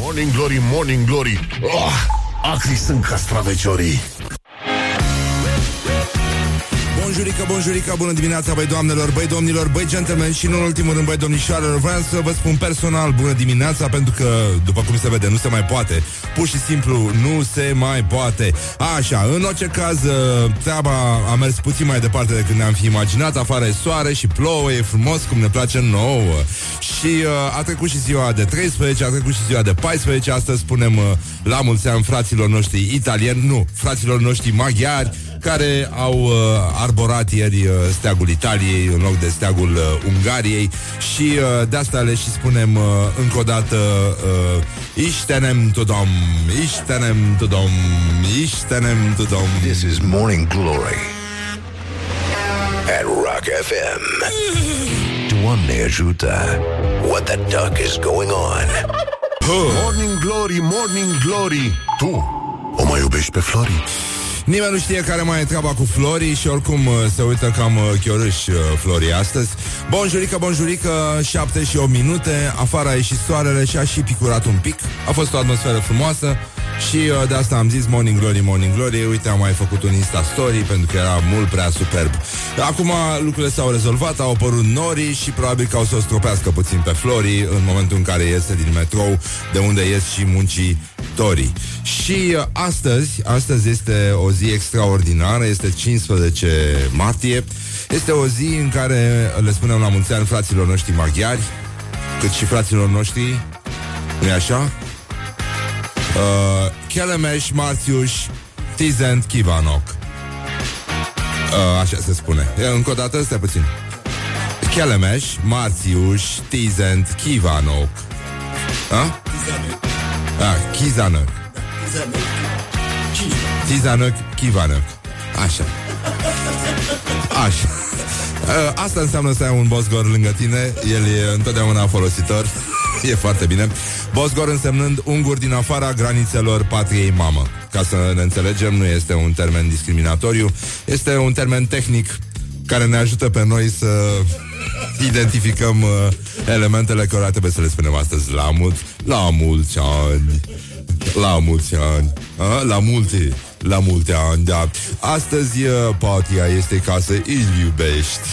Morning Glory, Morning Glory. Oh, Acri sunt castraveciorii Bonjurică, bonjurică, bună dimineața, băi doamnelor, băi domnilor, băi gentlemen și nu în ultimul rând, băi domnișoarelor Vreau să vă spun personal bună dimineața pentru că, după cum se vede, nu se mai poate. Pur și simplu nu se mai poate. Așa, în orice caz, uh, treaba a mers puțin mai departe decât ne-am fi imaginat. Afară e soare și plouă, e frumos cum ne place nouă. Și uh, a trecut și ziua de 13, a trecut și ziua de 14 Astăzi spunem uh, la mulți ani fraților noștri italieni Nu, fraților noștri maghiari care au uh, arborat ieri uh, steagul Italiei în loc de steagul uh, Ungariei. Și uh, de asta le și spunem uh, încă o dată uh, Iștenem tudom, Iștenem tudom, Iștenem tudom. This is Morning Glory At Rock FM Doamne ajută. What the duck is going on? Morning Glory, Morning Glory. Tu o mai iubești pe Flori? Nimeni nu știe care mai e treaba cu Florii și oricum uh, se uită cam uh, chiorâși uh, Florii astăzi. Bonjurică, bonjurică, 7 și 8 minute, afară a ieșit soarele și a și picurat un pic. A fost o atmosferă frumoasă și de asta am zis Morning Glory, Morning Glory. Uite, am mai făcut un Insta Story pentru că era mult prea superb. Acum lucrurile s-au rezolvat, au apărut norii și probabil că o să o stropească puțin pe Florii în momentul în care iese din metrou, de unde ies și muncii Torii. Și uh, astăzi, astăzi este o zi extraordinară, este 15 martie, este o zi în care le spunem la mulți ani fraților noștri maghiari, cât și fraților noștri, nu așa? Uh, Kelemesh, Marțiuș, Tizent, Kivanok. Uh, așa se spune. E, încă o dată, stai puțin. Kelemesh, Marțiuș, Tizent, Kivanok. A? Ah, Kizanok. Tizanok, Kivanok. Așa. Așa. Uh, Asta înseamnă să ai un Bosgor lângă tine El e întotdeauna folositor E foarte bine. Bosgor însemnând ungur din afara granițelor patriei mamă. Ca să ne înțelegem, nu este un termen discriminatoriu Este un termen tehnic Care ne ajută pe noi să Identificăm uh, elementele care trebuie să le spunem astăzi. La mulți, la mulți ani. La mulți ani. A? La multe la multe ani, da. Astăzi uh, patria este ca să îl iubești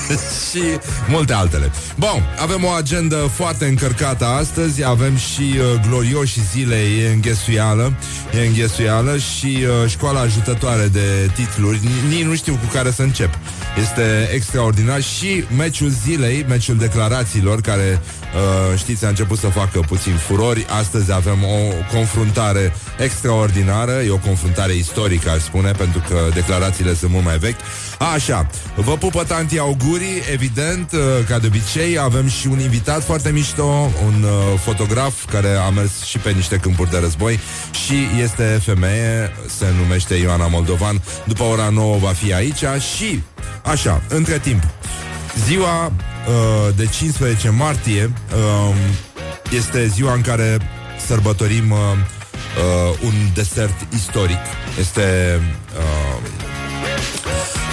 și multe altele. Bun, avem o agendă foarte încărcată astăzi, avem și uh, glorioși zile, e înghesuială, e înghesuială și uh, școala ajutătoare de titluri, nici nu știu cu care să încep. Este extraordinar și meciul zilei, meciul declarațiilor, care uh, știți a început să facă puțin furori. Astăzi avem o confruntare extraordinară, e o confruntare istorică, aș spune, pentru că declarațiile sunt mult mai vechi. Așa, vă pupă tanti augurii, evident, uh, ca de obicei, avem și un invitat foarte mișto, un uh, fotograf care a mers și pe niște câmpuri de război și este femeie, se numește Ioana Moldovan. După ora 9 va fi aici și, așa, între timp, ziua uh, de 15 martie uh, este ziua în care sărbătorim uh, uh, un desert istoric. Este uh,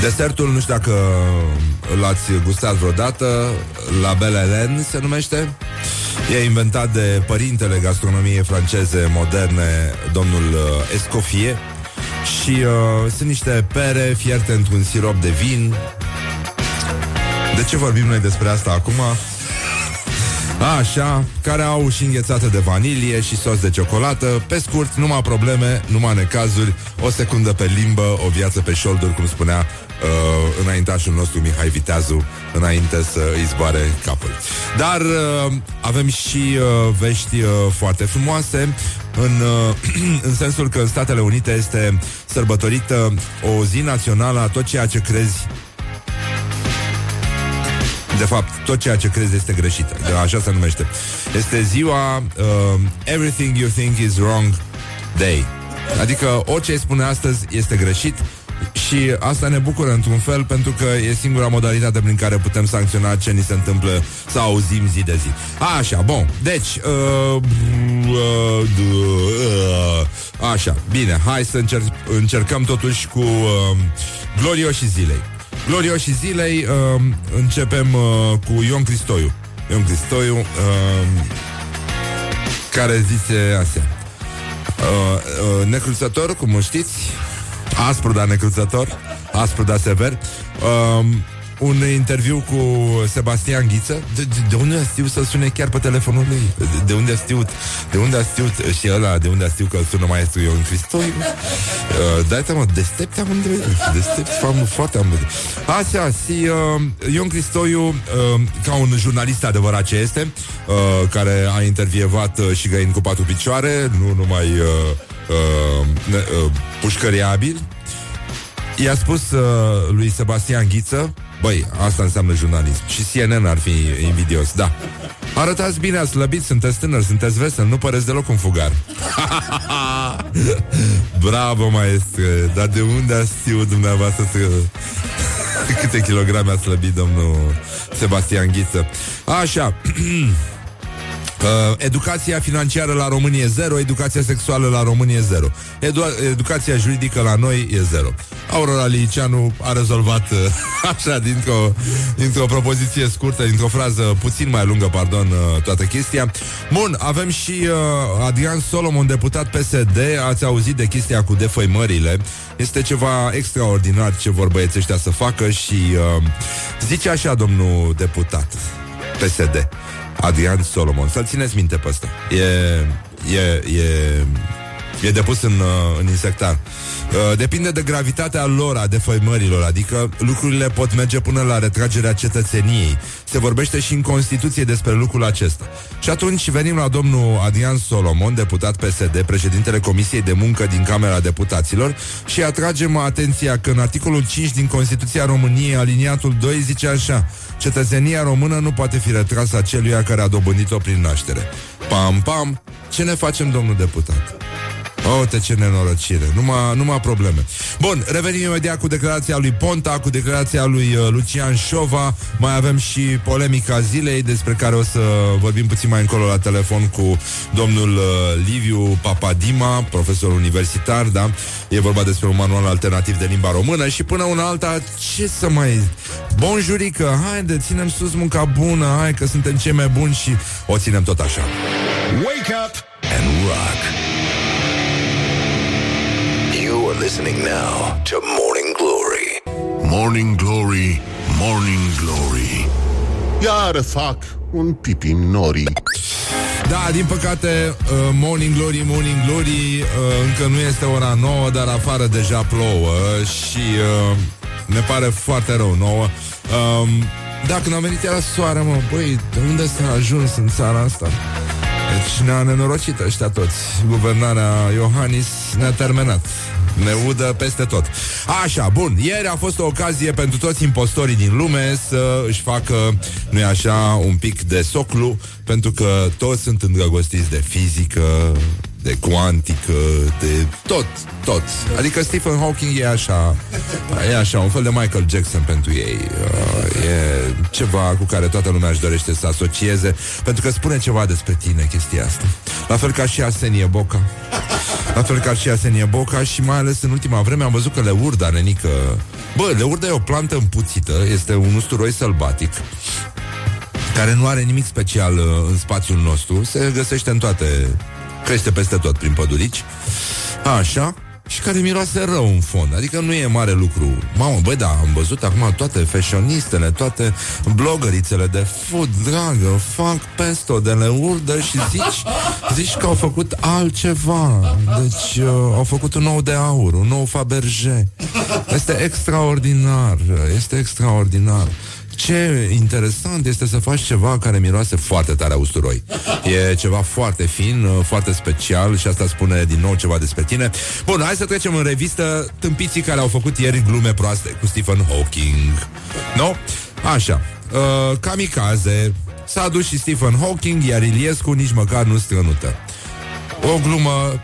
desertul, nu știu dacă l-ați gustat vreodată, la Belle Hélène se numește. E inventat de părintele gastronomiei franceze moderne, domnul uh, Escoffier. Și uh, sunt niște pere fierte într-un sirop de vin. De ce vorbim noi despre asta acum? Așa, care au și înghețată de vanilie și sos de ciocolată. Pe scurt, numai probleme, numai necazuri, o secundă pe limbă, o viață pe șolduri, cum spunea uh, înaintașul nostru Mihai Viteazu, înainte să îi zboare capul. Dar uh, avem și uh, vești uh, foarte frumoase, în, uh, în sensul că în Statele Unite este sărbătorită o zi națională a tot ceea ce crezi de fapt, tot ceea ce crezi este greșit. Așa se numește. Este ziua uh, Everything You Think Is Wrong Day. Adică orice îi spune astăzi este greșit și asta ne bucură într-un fel pentru că e singura modalitate prin care putem sancționa ce ni se întâmplă să auzim zi de zi. Așa, bun. Deci, uh, uh, uh, așa, bine, hai să încer- încercăm totuși cu uh, glorioșii zilei. Glorioșii zilei uh, începem uh, cu Ion Cristoiu. Ion Cristoiu, uh, care zice așa. Uh, uh, necruțător, cum știți, aspru, dar necruțător, aspru, dar sever. Uh, un interviu cu Sebastian Ghiță. De, de, de unde a știut să sune chiar pe telefonul lui? De, de unde a știut? De unde a știut și ăla? De unde a știut că sună maestru Ion Cristoi? Uh, dai mă, deștept amândoi. Deștept fam, foarte amândoi. Așa, și uh, Ion Cristoiu, uh, ca un jurnalist adevărat ce este, uh, care a intervievat uh, și găini cu patru picioare, nu numai uh, uh, uh, pușcăriabil, I-a spus uh, lui Sebastian Ghiță Băi, asta înseamnă jurnalism. Și CNN ar fi invidios, da. Arătați bine, ați slăbit, sunteți tânăr, sunteți vesel Nu păreți deloc un fugar. Bravo, maestre. Dar de unde a știut dumneavoastră să... Câte kilograme a slăbit domnul Sebastian Ghiță? Așa Uh, educația financiară la România e zero, educația sexuală la România e zero. Edu- educația juridică la noi e zero. Aurora Liceanu a rezolvat uh, așa, dintr-o, dintr-o propoziție scurtă, dintr-o frază puțin mai lungă, pardon, uh, toată chestia. Bun, avem și uh, Adrian Solomon, deputat PSD. Ați auzit de chestia cu defăimările. Este ceva extraordinar ce vor băieții ăștia să facă și uh, zice așa domnul deputat PSD. Adrian Solomon. Să-l țineți minte pe ăsta. E, e, e, e depus în, uh, în insectar. Uh, depinde de gravitatea lor, a defăimărilor, adică lucrurile pot merge până la retragerea cetățeniei. Se vorbește și în Constituție despre lucrul acesta. Și atunci venim la domnul Adrian Solomon, deputat PSD, președintele Comisiei de Muncă din Camera Deputaților și atragem atenția că în articolul 5 din Constituția României, aliniatul 2, zice așa Cetățenia română nu poate fi retrasă aceluia care a dobândit-o prin naștere. Pam, pam, ce ne facem, domnul deputat? Oh, te ce nenorocire, numai, numai probleme. Bun, revenim imediat cu declarația lui Ponta Cu declarația lui uh, Lucian Șova. Mai avem și polemica zilei Despre care o să vorbim puțin mai încolo La telefon cu domnul uh, Liviu Papadima Profesor universitar, da? E vorba despre un manual alternativ de limba română Și până una alta, ce să mai... Bonjurică, haide, ținem sus munca bună Hai că suntem cei mai buni și o ținem tot așa. Wake up and rock listening now to Morning Glory. Morning Glory, Morning Glory. Iar fac un pipi nori. Da, din păcate, uh, Morning Glory, Morning Glory, uh, încă nu este ora 9, dar afară deja plouă și uh, ne pare foarte rău nouă. Uh, da, când am venit era soare, mă, băi, de unde s-a ajuns în țara asta? Deci ne-a nenorocit ăștia toți. Guvernarea Iohannis ne-a terminat. Ne udă peste tot. Așa, bun. Ieri a fost o ocazie pentru toți impostorii din lume să își facă, nu așa, un pic de soclu, pentru că toți sunt îndrăgostiți de fizică, de cuantică, de tot, tot. Adică Stephen Hawking e așa, e așa, un fel de Michael Jackson pentru ei. Uh, e ceva cu care toată lumea își dorește să asocieze, pentru că spune ceva despre tine chestia asta. La fel ca și Asenie Boca. La fel ca și Asenie Boca și mai ales în ultima vreme am văzut că leurda, nenică... Bă, leurda e o plantă împuțită, este un usturoi sălbatic care nu are nimic special uh, în spațiul nostru, se găsește în toate crește peste tot prin pădurici, așa, și care miroase rău în fond. Adică nu e mare lucru. Mamă, băi, da, am văzut acum toate fashionistele, toate blogărițele de food, dragă, fac pesto de leurdă și zici, zici că au făcut altceva. Deci uh, au făcut un nou de aur, un nou Faberge. Este extraordinar, este extraordinar. Ce interesant este să faci ceva care miroase foarte tare a usturoi. E ceva foarte fin, uh, foarte special și asta spune din nou ceva despre tine. Bun, hai să trecem în revistă tâmpiții care au făcut ieri glume proaste cu Stephen Hawking. Nu? Așa. Uh, kamikaze. S-a dus și Stephen Hawking, iar Iliescu nici măcar nu strănută. O glumă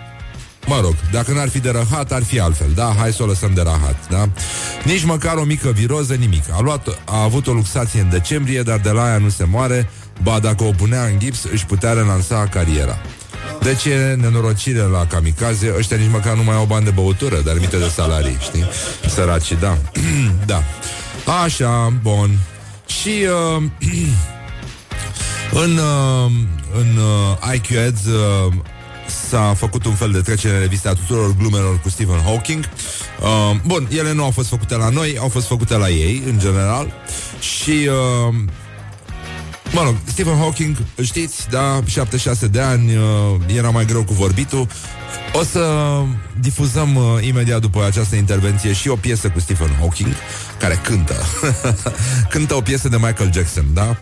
Mă rog, dacă n-ar fi de rahat, ar fi altfel, da? Hai să o lăsăm de rahat, da? Nici măcar o mică viroză, nimic. A, luat, a avut o luxație în decembrie, dar de la aia nu se moare, ba dacă o punea în gips, își putea relansa cariera. Deci e nenorocire la kamikaze Ăștia nici măcar nu mai au bani de băutură Dar mite de salarii, știi? Săraci, da Da Așa, bun Și uh, În, uh, în uh, IQ Ads uh, s-a făcut un fel de trecere în revista a tuturor glumelor cu Stephen Hawking. Uh, bun, ele nu au fost făcute la noi, au fost făcute la ei, în general. Și... Uh, Mă rog, Stephen Hawking, știți, da, 76 de ani, uh, era mai greu cu vorbitul. O să difuzăm uh, imediat după această intervenție și o piesă cu Stephen Hawking, care cântă. cântă o piesă de Michael Jackson, da?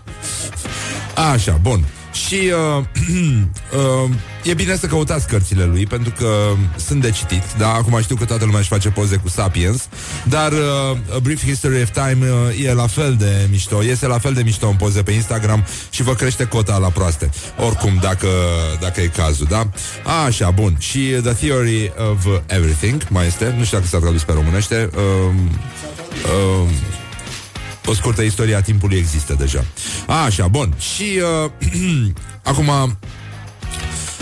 Așa, bun. Și uh, uh, e bine să căutați cărțile lui, pentru că sunt de citit. Da, acum știu că toată lumea își face poze cu Sapiens, dar uh, A Brief History of Time uh, e la fel de mișto, iese la fel de mișto în poze pe Instagram și vă crește cota la proaste. Oricum, dacă, dacă e cazul, da? A, așa, bun. Și The Theory of Everything mai este, nu știu dacă s-a tradus pe românește. Uh, uh, o scurtă istorie a timpului există deja. A, așa, bun. Și uh, acum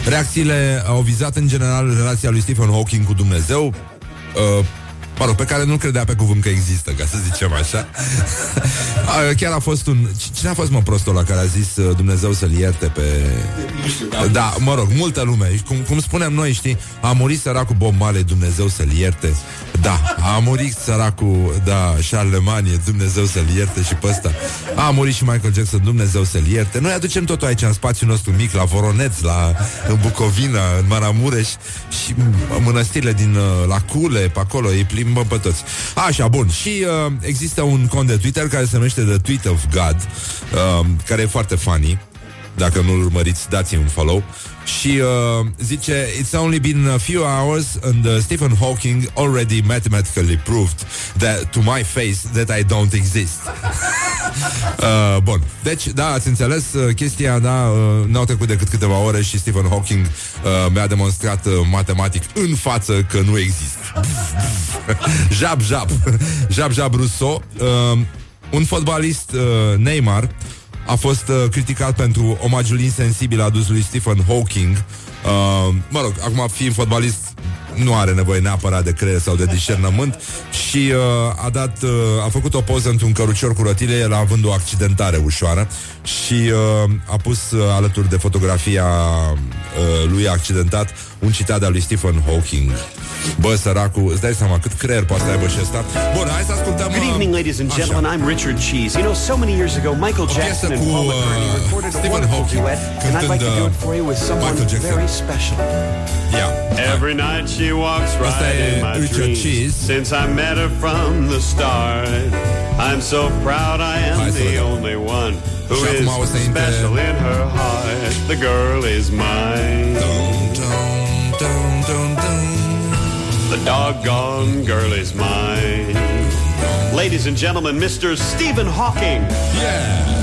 reacțiile au vizat în general relația lui Stephen Hawking cu Dumnezeu. Uh, mă rog, pe care nu credea pe cuvânt că există, ca să zicem așa. Chiar a fost un... Cine a fost, mă, prostul la care a zis uh, Dumnezeu să-l ierte pe... Da, mă rog, multă lume. Cum, cum spunem noi, știi, a murit săracul Bob Marley, Dumnezeu să-l ierte. Da, a murit săracul, da, Charlemagne, Dumnezeu să-l ierte și pe ăsta. A murit și Michael Jackson, Dumnezeu să-l ierte. Noi aducem totul aici în spațiul nostru mic, la Voroneț, la în Bucovina, în Maramureș și mănăstirile din uh, la Cule, pe acolo, îi plimbăm pe toți. Așa, bun. Și uh, există un cont de Twitter care se numește The Tweet of God, uh, care e foarte funny. Dacă nu-l urmăriți, dați un follow. Și uh, zice It's only been a few hours And uh, Stephen Hawking already mathematically proved that, To my face That I don't exist. Uh, Bun, deci, da, ați înțeles uh, Chestia, da, uh, n-au trecut decât câteva ore Și Stephen Hawking uh, mi-a demonstrat uh, Matematic în față că nu există. Jab, jab. Jab, jab, Rousseau uh, Un fotbalist, uh, Neymar a fost uh, criticat pentru omagiul insensibil adus lui Stephen Hawking. Uh, mă rog, acum fiind fotbalist nu are nevoie neapărat de creier sau de discernământ și uh, a dat, uh, a făcut o poză într-un cărucior cu rotile, el având o accidentare ușoară și uh, a pus uh, alături de fotografia uh, lui accidentat un citat al lui Stephen Hawking. Bă, săracul, îți dai seama cât creier poate să aibă și ăsta. Bun, hai să ascultăm... Good evening, ladies and gentlemen. I'm Richard Cheese. You know, so many years ago, Michael Jackson and Paul McCartney recorded a wonderful duet, and I'd like to do it for you with someone very special. Yeah. Every night she walks right in uh, my Richard dreams. Cheese. Since I met her from the start, I'm so proud I am Hai the vedem. only one who Și is acum o să intre- special uh, in her heart. The girl is mine. Dun, dun, dun, dun, dun. The doggone girl is mine. Ladies and gentlemen, Mr. Stephen Hawking. Yeah!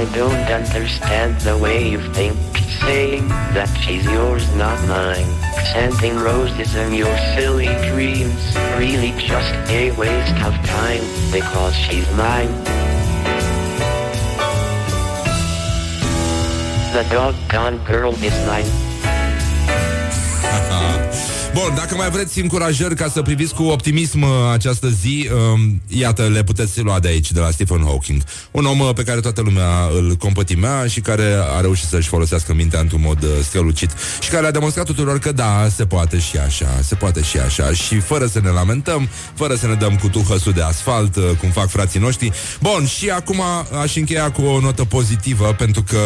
I don't understand the way you think, saying that she's yours, not mine. Sending roses in your silly dreams, really just a waste of time, because she's mine. The doggone girl is mine. Bun, dacă mai vreți încurajări ca să priviți cu optimism uh, această zi, um, iată, le puteți lua de aici, de la Stephen Hawking. Un om uh, pe care toată lumea îl compătimea și care a reușit să-și folosească mintea într-un mod uh, strălucit și care a demonstrat tuturor că da, se poate și așa, se poate și așa și fără să ne lamentăm, fără să ne dăm cu tuhăsul de asfalt, uh, cum fac frații noștri. Bun, și acum aș încheia cu o notă pozitivă, pentru că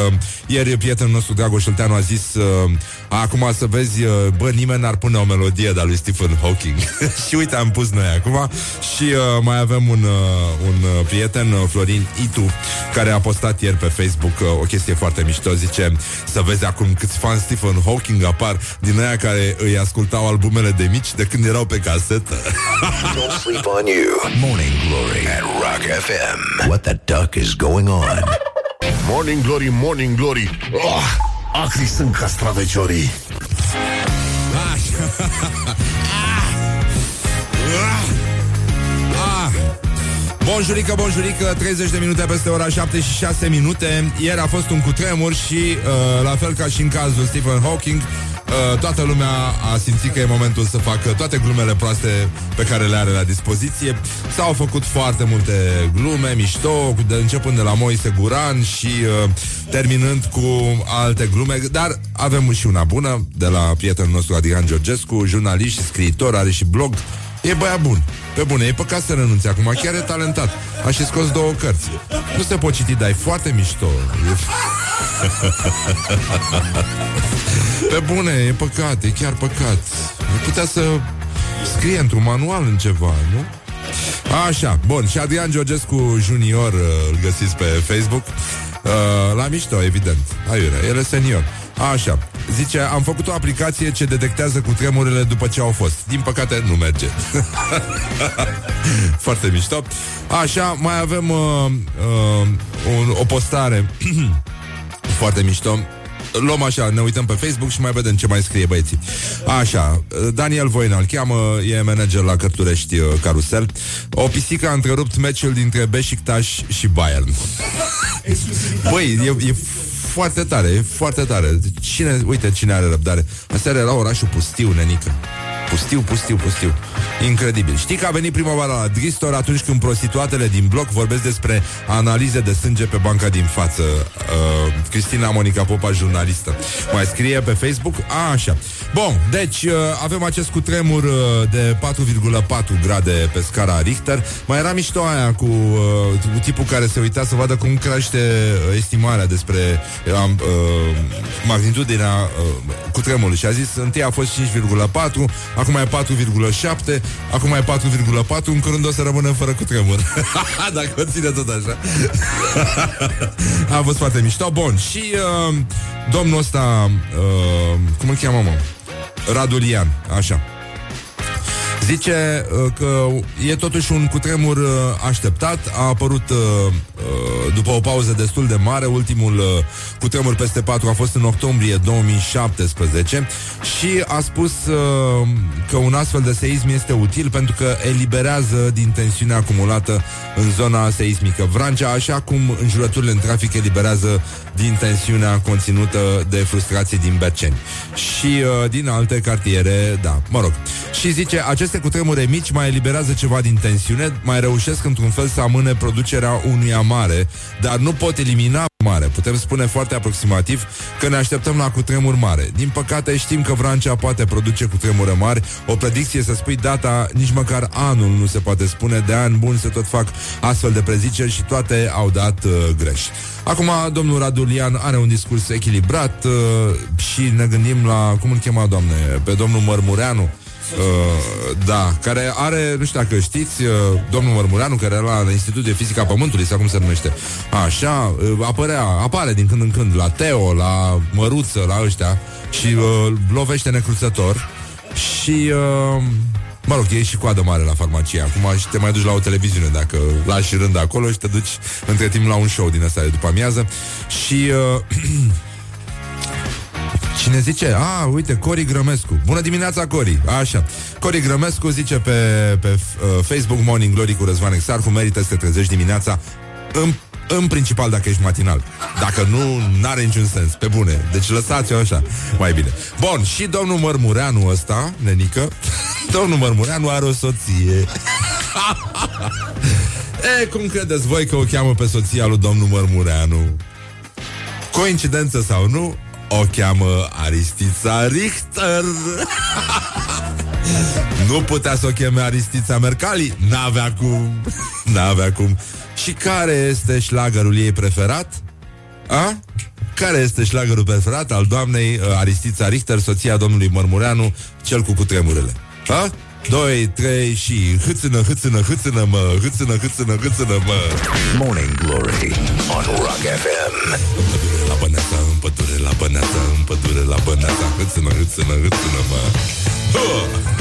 ieri prietenul nostru Dragoș Olteanu a zis uh, acum să vezi, uh, bă, nimeni n-ar pune o melodie de-a lui Stephen Hawking. și uite, am pus noi acum și uh, mai avem un, uh, un uh, prieten, uh, Florin Itu, care a postat ieri pe Facebook uh, o chestie foarte mișto, zice să vezi acum câți fani Stephen Hawking apar din aia care îi ascultau albumele de mici de când erau pe casetă. Don't sleep on you. Morning Glory at Rock FM. What the duck is going on? Morning Glory, Morning Glory oh, Acri sunt castraveciorii Așa. Ah. Bonjurică, bonjurică, 30 de minute peste ora 7 și 6 minute. Ieri a fost un cutremur și, uh, la fel ca și în cazul Stephen Hawking uh, toată lumea a simțit că e momentul să facă toate glumele proaste pe care le are la dispoziție. S-au făcut foarte multe glume, mișto, de, începând de la Moise Guran și uh, terminând cu alte glume, dar avem și una bună de la prietenul nostru Adrian Georgescu, jurnalist și scriitor, are și blog. E băiat bun. Pe bune, e păcat să renunțe acum, chiar e talentat. A și scos două cărți. Nu se pot citi, dar e foarte mișto. E... Pe bune, e păcat, e chiar păcat. Nu putea să scrie într-un manual în ceva, nu? Așa, bun, și Adrian Georgescu Junior uh, îl găsiți pe Facebook uh, La mișto, evident Aiurea, el e senior Așa, zice, am făcut o aplicație ce detectează cu tremurile după ce au fost Din păcate nu merge Foarte mișto Așa, mai avem uh, uh, un, o postare Foarte mișto luăm așa, ne uităm pe Facebook și mai vedem ce mai scrie băieții. Așa, Daniel Voina îl cheamă, e manager la Cărturești uh, Carusel. O pisică a întrerupt meciul dintre Beşiktaş și Bayern. Băi, e, e foarte tare, e foarte tare. Cine, uite cine are răbdare. Asta era orașul pustiu, nenică. Pustiu, pustiu, pustiu. Incredibil. Știi că a venit primăvara la Dristor atunci când prostituatele din bloc vorbesc despre analize de sânge pe banca din față. Uh, Cristina Monica Popa, jurnalistă. Mai scrie pe Facebook? A, așa. Bun, deci uh, avem acest cutremur uh, de 4,4 grade pe scara Richter. Mai era mișto aia cu uh, tipul care se uita să vadă cum crește uh, estimarea despre uh, uh, magnitudinea uh, cutremurului și a zis întâi a fost 5,4 acum e 4,7, acum e 4,4, în curând o să rămână fără cutremur. Dacă o ține tot așa. A fost foarte mișto. Bun, și uh, domnul ăsta, uh, cum îl cheamă, mă? Radulian, așa. Zice uh, că e totuși un cutremur uh, așteptat. A apărut uh, uh, după o pauză destul de mare. Ultimul uh, cutremur peste 4 a fost în octombrie 2017 și a spus uh, că un astfel de seism este util pentru că eliberează din tensiunea acumulată în zona seismică Vrancea, așa cum înjurăturile în trafic eliberează din tensiunea conținută de frustrație din Berceni și uh, din alte cartiere, da, mă rog. Și zice, aceste cutremure mici mai eliberează ceva din tensiune, mai reușesc într-un fel să amâne producerea unuia mare, dar nu pot elimina mare. Putem spune foarte aproximativ că ne așteptăm la cutremur mare. Din păcate știm că Vrancea poate produce cutremure mari. O predicție să spui data, nici măcar anul nu se poate spune. De ani buni se tot fac astfel de preziceri și toate au dat uh, greș. Acum, domnul Radulian are un discurs echilibrat uh, și ne gândim la, cum îl chema, doamne, pe domnul Mărmureanu, Uh, da, care are, nu știu dacă știți, uh, domnul Mărmureanu, care era la Institutul de Fizică a Pământului, sau cum se numește. Așa, uh, apărea, apare din când în când la Teo, la Măruță, la ăștia și uh, lovește necruțător. Și... Uh, Mă rog, e și coadă mare la farmacie. Acum și te mai duci la o televiziune Dacă lași rând acolo și te duci între timp la un show din ăsta de după amiază. Și uh, Cine zice? A, uite, Cori Grămescu. Bună dimineața, Cori. Așa. Cori Grămescu zice pe, pe uh, Facebook Morning Glory cu Răzvan Exarhu merită să te trezești dimineața în în principal dacă ești matinal. Dacă nu, n-are niciun sens. Pe bune. Deci lăsați-o așa. Mai bine. Bun, și domnul Mărmureanu ăsta, nenică, domnul Mărmureanu are o soție. e, cum credeți voi că o cheamă pe soția lui domnul Mărmureanu? Coincidență sau nu, o cheamă Aristița Richter. nu putea să o cheme Aristița Mercali? N-avea cum. N-avea cum. Și care este șlagărul ei preferat? A? Care este șlagărul preferat al doamnei uh, Aristița Richter, soția domnului Mărmureanu, cel cu cutremurele? A? 2, 3 și hâțână, hâțână, hâțână, mă, hâțână, hâțână, hâțână, mă. Morning Glory on Rock FM. La băneasa, în pădure, la băneasa, în pădure, la băneasa, hâțână, hâțână, hâțână, mă. Huh!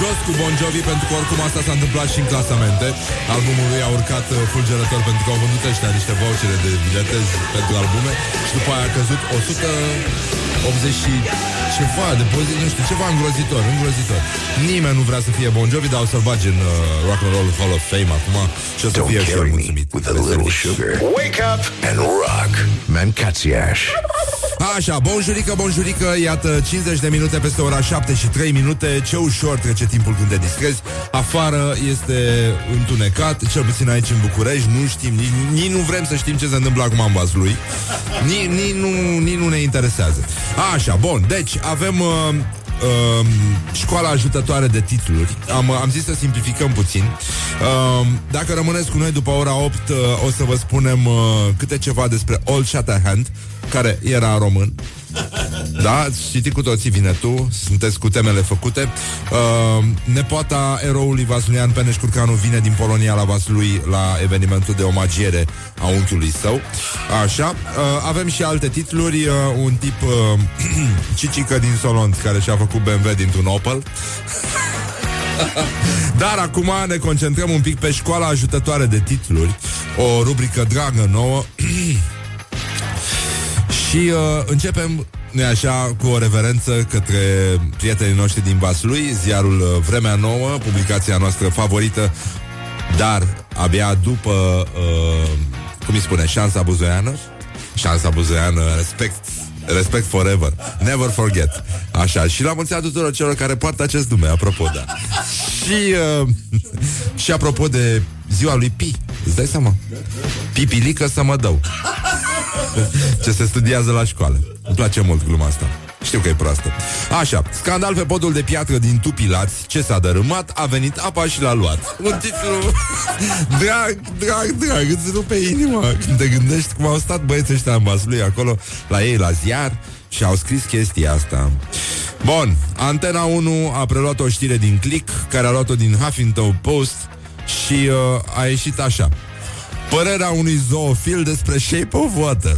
jos cu Bon Jovi pentru că oricum asta s-a întâmplat și în clasamente. Albumul lui a urcat uh, fulgerător pentru că au vândut ăștia niște vouchere de bilete pentru albume și după aia a căzut 100 80 și ceva, de poziție, nu știu, ceva îngrozitor, îngrozitor. Nimeni nu vrea să fie Bon Jovi, dar o să-l bagi în uh, Rock and Roll Hall of Fame acum și o să fie și mulțumit. With a little sugar. Wake up and rock. Mancațiaș. Așa, bonjurică, bonjurică, iată 50 de minute peste ora 7 și 3 minute. Ce ușor trece timpul când te distrezi. Afară este întunecat Cel puțin aici în București. Nu știm, nici, nici nu vrem să știm ce se întâmplă acum în lui. Nici, nici, nu, nici nu ne interesează. Așa, bun, deci avem uh, uh, școala ajutătoare de titluri. Am, am zis să simplificăm puțin. Uh, dacă rămâneți cu noi după ora 8, uh, o să vă spunem uh, câte ceva despre Old Shatterhand, care era român. Da, citit cu toții vine tu Sunteți cu temele făcute. Uh, Nepoata eroului Vasulian Peneș Curcanu vine din Polonia la Vaslui La evenimentul de omagiere A unchiului său. Așa, uh, avem și alte titluri uh, Un tip uh, Cicică din Solont Care și-a făcut BMW dintr-un Opel. Dar acum ne concentrăm un pic pe școala ajutătoare de titluri O rubrică dragă nouă Și uh, începem, nu așa, cu o reverență către prietenii noștri din Vaslui, ziarul uh, Vremea Nouă, publicația noastră favorită, dar abia după, uh, cum îi spune, șansa buzoiană, șansa buzoiană, respect Respect forever. Never forget. Așa. Și la mulți tuturor celor care poartă acest nume, apropo, da. și, uh, și apropo de ziua lui Pi, îți dai seama? Pipilică să mă dau. Ce se studiază la școală. Îmi place mult gluma asta. Știu că e proastă. Așa, scandal pe podul de piatră din Tupilați, ce s-a dărâmat, a venit apa și l-a luat. Un titlu drag, drag, drag, îți rupe inima când te gândești cum au stat băieții ăștia în lui acolo, la ei, la ziar, și au scris chestia asta. Bun, Antena 1 a preluat o știre din Click, care a luat-o din Huffington Post și uh, a ieșit așa. Părerea unui zoofil despre Shape of Water.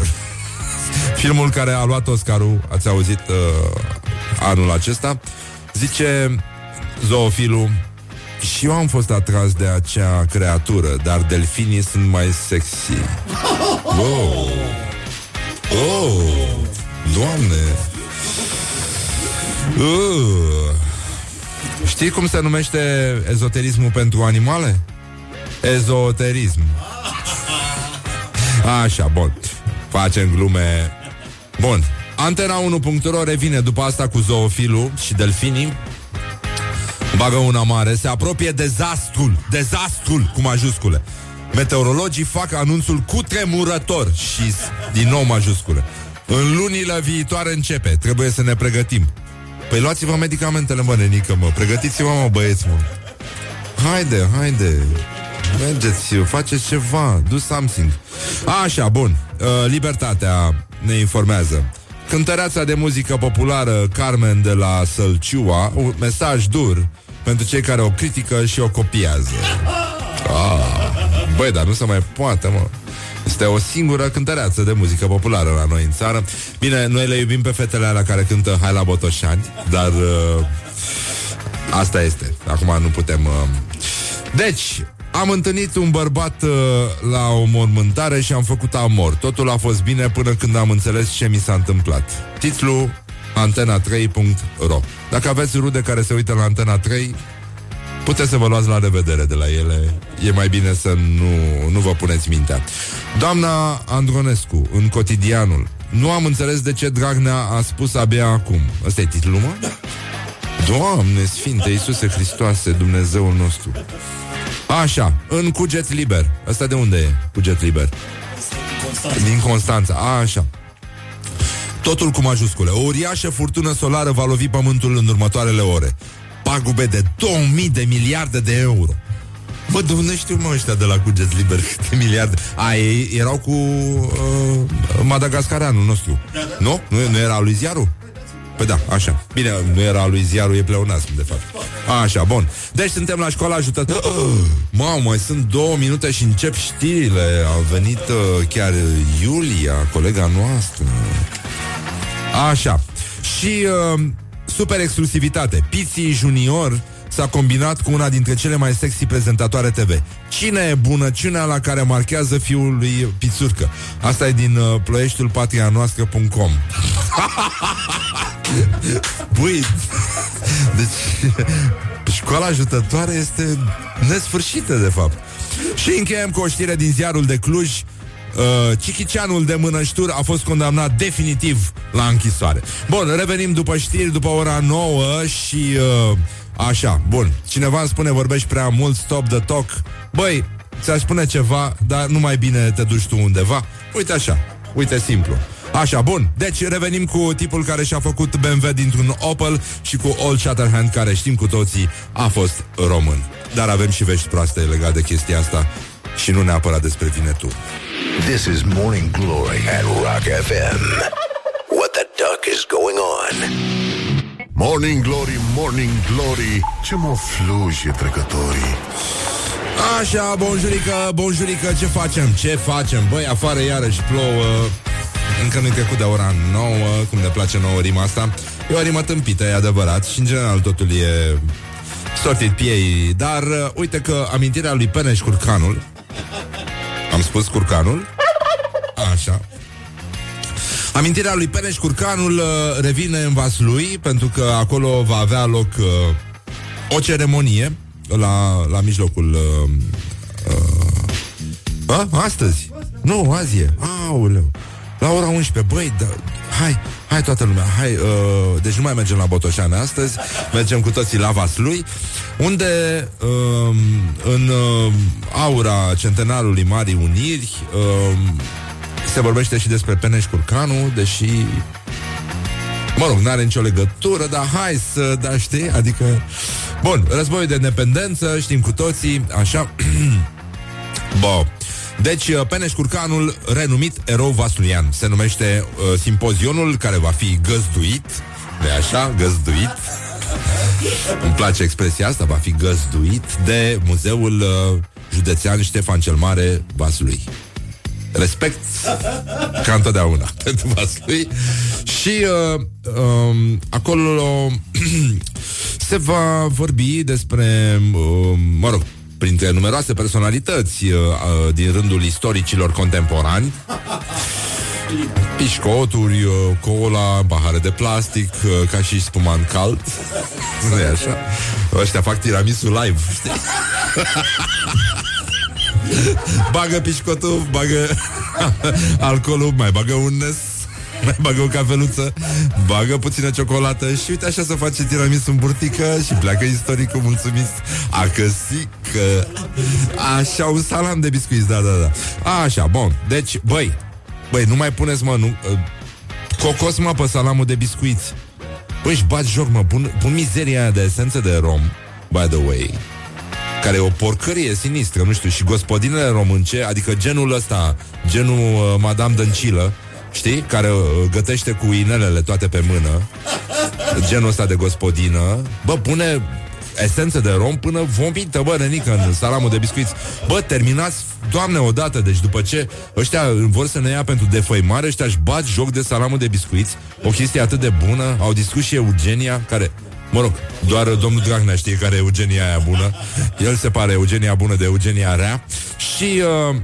Filmul care a luat Oscarul, ați auzit uh, anul acesta, zice zoofilul și eu am fost atras de acea creatură, dar delfinii sunt mai sexy. Oh! Oh! Doamne! Uh. Știi cum se numește ezoterismul pentru animale? Ezoterism. Așa, bun. Facem glume. Bun. Antena 1.ro revine după asta cu zoofilul și delfinii. Bagă una mare, se apropie dezastrul, dezastrul cu majuscule. Meteorologii fac anunțul cu tremurător și din nou majuscule. În lunile viitoare începe, trebuie să ne pregătim. Păi luați-vă medicamentele, mă, nenică, mă, pregătiți-vă, mă, băieți, mă. Haide, haide, mergeți, faceți ceva, do something. Așa, bun, uh, Libertatea ne informează. Cântăreața de muzică populară Carmen de la Sălciua, un mesaj dur pentru cei care o critică și o copiază. Ah, băi, dar nu se mai poate, mă. Este o singură cântăreață de muzică populară la noi în țară. Bine, noi le iubim pe fetele alea care cântă Hai la Botoșani, dar uh, asta este. Acum nu putem... Uh... Deci, am întâlnit un bărbat uh, la o mormântare și am făcut amor. Totul a fost bine până când am înțeles ce mi s-a întâmplat. Titlu antena3.ro Dacă aveți rude care se uită la Antena 3, puteți să vă luați la revedere de la ele. E mai bine să nu, nu vă puneți mintea. Doamna Andronescu, în cotidianul, nu am înțeles de ce Dragnea a spus abia acum. Ăsta e titlul, mă? Doamne Sfinte Iisuse Hristoase, Dumnezeul nostru. Așa, în cuget liber. Ăsta de unde e? Cuget liber. Din Constanța. A, așa. Totul cu majuscule. O uriașă furtună solară va lovi pământul în următoarele ore. Pagube de 2000 de miliarde de euro. Bă, de unde știu mă ăștia de la Cuget Liber câte miliarde? A, ei erau cu uh, Madagascaranul nostru. Da, da. Nu? nu? Nu era lui Ziaru? Păi da, așa. Bine, nu era lui Ziaru, e pleonasm, de fapt. Așa, bun. Deci suntem la școala ajutată. Mamă, mai sunt două minute și încep știrile. A venit uh, chiar Iulia, colega noastră. Așa. Și uh, super exclusivitate. Pizzi Junior s-a combinat cu una dintre cele mai sexy prezentatoare TV. Cine e bunăciunea la care marchează fiul lui Pițurcă? Asta e din uh, ploieștiul patrianoastră.com Băi, deci școala ajutătoare este nesfârșită, de fapt. Și încheiem cu o știre din ziarul de Cluj. Uh, Cichicianul de mânăștur a fost condamnat definitiv la închisoare. Bun, revenim după știri, după ora 9 și... Uh, așa, bun. Cineva îmi spune, vorbești prea mult, stop the talk. Băi, ți-aș spune ceva, dar nu mai bine te duci tu undeva. Uite așa, uite simplu. Așa, bun. Deci revenim cu tipul care și-a făcut BMW dintr-un Opel și cu Old Shatterhand, care știm cu toții a fost român. Dar avem și vești proaste legate de chestia asta și nu neapărat despre vinetul. This is Morning Glory at Rock FM. What the duck is going on? Morning Glory, Morning Glory Ce mă fluje trecătorii Așa, bonjurică, bonjurică, ce facem? Ce facem? Băi, afară iarăși plouă Încă nu-i trecut de ora 9 Cum ne place nouă rima asta E o rimă tâmpită, e adevărat Și în general totul e sortit piei Dar uh, uite că amintirea lui Peneș Curcanul Am spus Curcanul? Așa Amintirea lui Peneș Curcanul uh, revine în Vaslui Pentru că acolo va avea loc uh, o ceremonie la, la mijlocul uh, uh, a, astăzi. Nu, azi e. Aoleu. La ora 11. Băi, da, hai, hai toată lumea, hai. Uh, deci nu mai mergem la Botoșane astăzi, mergem cu toții la Vaslui, unde uh, în uh, aura centenarului Marii Uniri uh, se vorbește și despre Peneș Curcanu, deși Mă rog, n-are nicio legătură, dar hai să, da, știi, adică... Bun, războiul de independență, știm cu toții, așa... Bă, deci, uh, Peneș Curcanul, renumit erou vasluian, se numește uh, simpozionul care va fi găzduit, de așa, găzduit, îmi place expresia asta, va fi găzduit de Muzeul uh, Județean Ștefan cel Mare Vaslui. Respect ca întotdeauna pentru Vaslui. Și uh, uh, acolo se va vorbi despre, uh, mă rog, printre numeroase personalități uh, uh, din rândul istoricilor contemporani Pișcoturi, uh, cola, pahare de plastic, uh, ca și spuman cald nu e așa? Ăștia fac tiramisu live, știi? bagă pișcotul, bagă alcoolul, mai bagă un nes, mai bagă o cafeluță, bagă puțină ciocolată și uite așa să face tiramisu în burtică și pleacă istoricul mulțumit. A că Așa, un salam de biscuiți, da, da, da. Așa, bun. Deci, băi, băi, nu mai puneți, mă, nu... Uh, cocos, mă, pe salamul de biscuiți. Băi, își bat joc, mă, pun, pun mizeria aia de esență de rom, by the way, care e o porcărie sinistră, nu știu, și gospodinele românce, adică genul ăsta, genul uh, Madame Dăncilă, știi, care uh, gătește cu inelele toate pe mână, genul ăsta de gospodină, bă, pune esență de rom până vomită, bă, nenică, în salamul de biscuiți. Bă, terminați, doamne, odată, deci după ce ăștia vor să ne ia pentru defăimare, ăștia își bat joc de salamul de biscuiți, o chestie atât de bună, au discutat și Eugenia, care Mă rog, doar domnul Dragnea știe care e Eugenia aia bună. El se pare Eugenia bună de Eugenia rea. Și uh,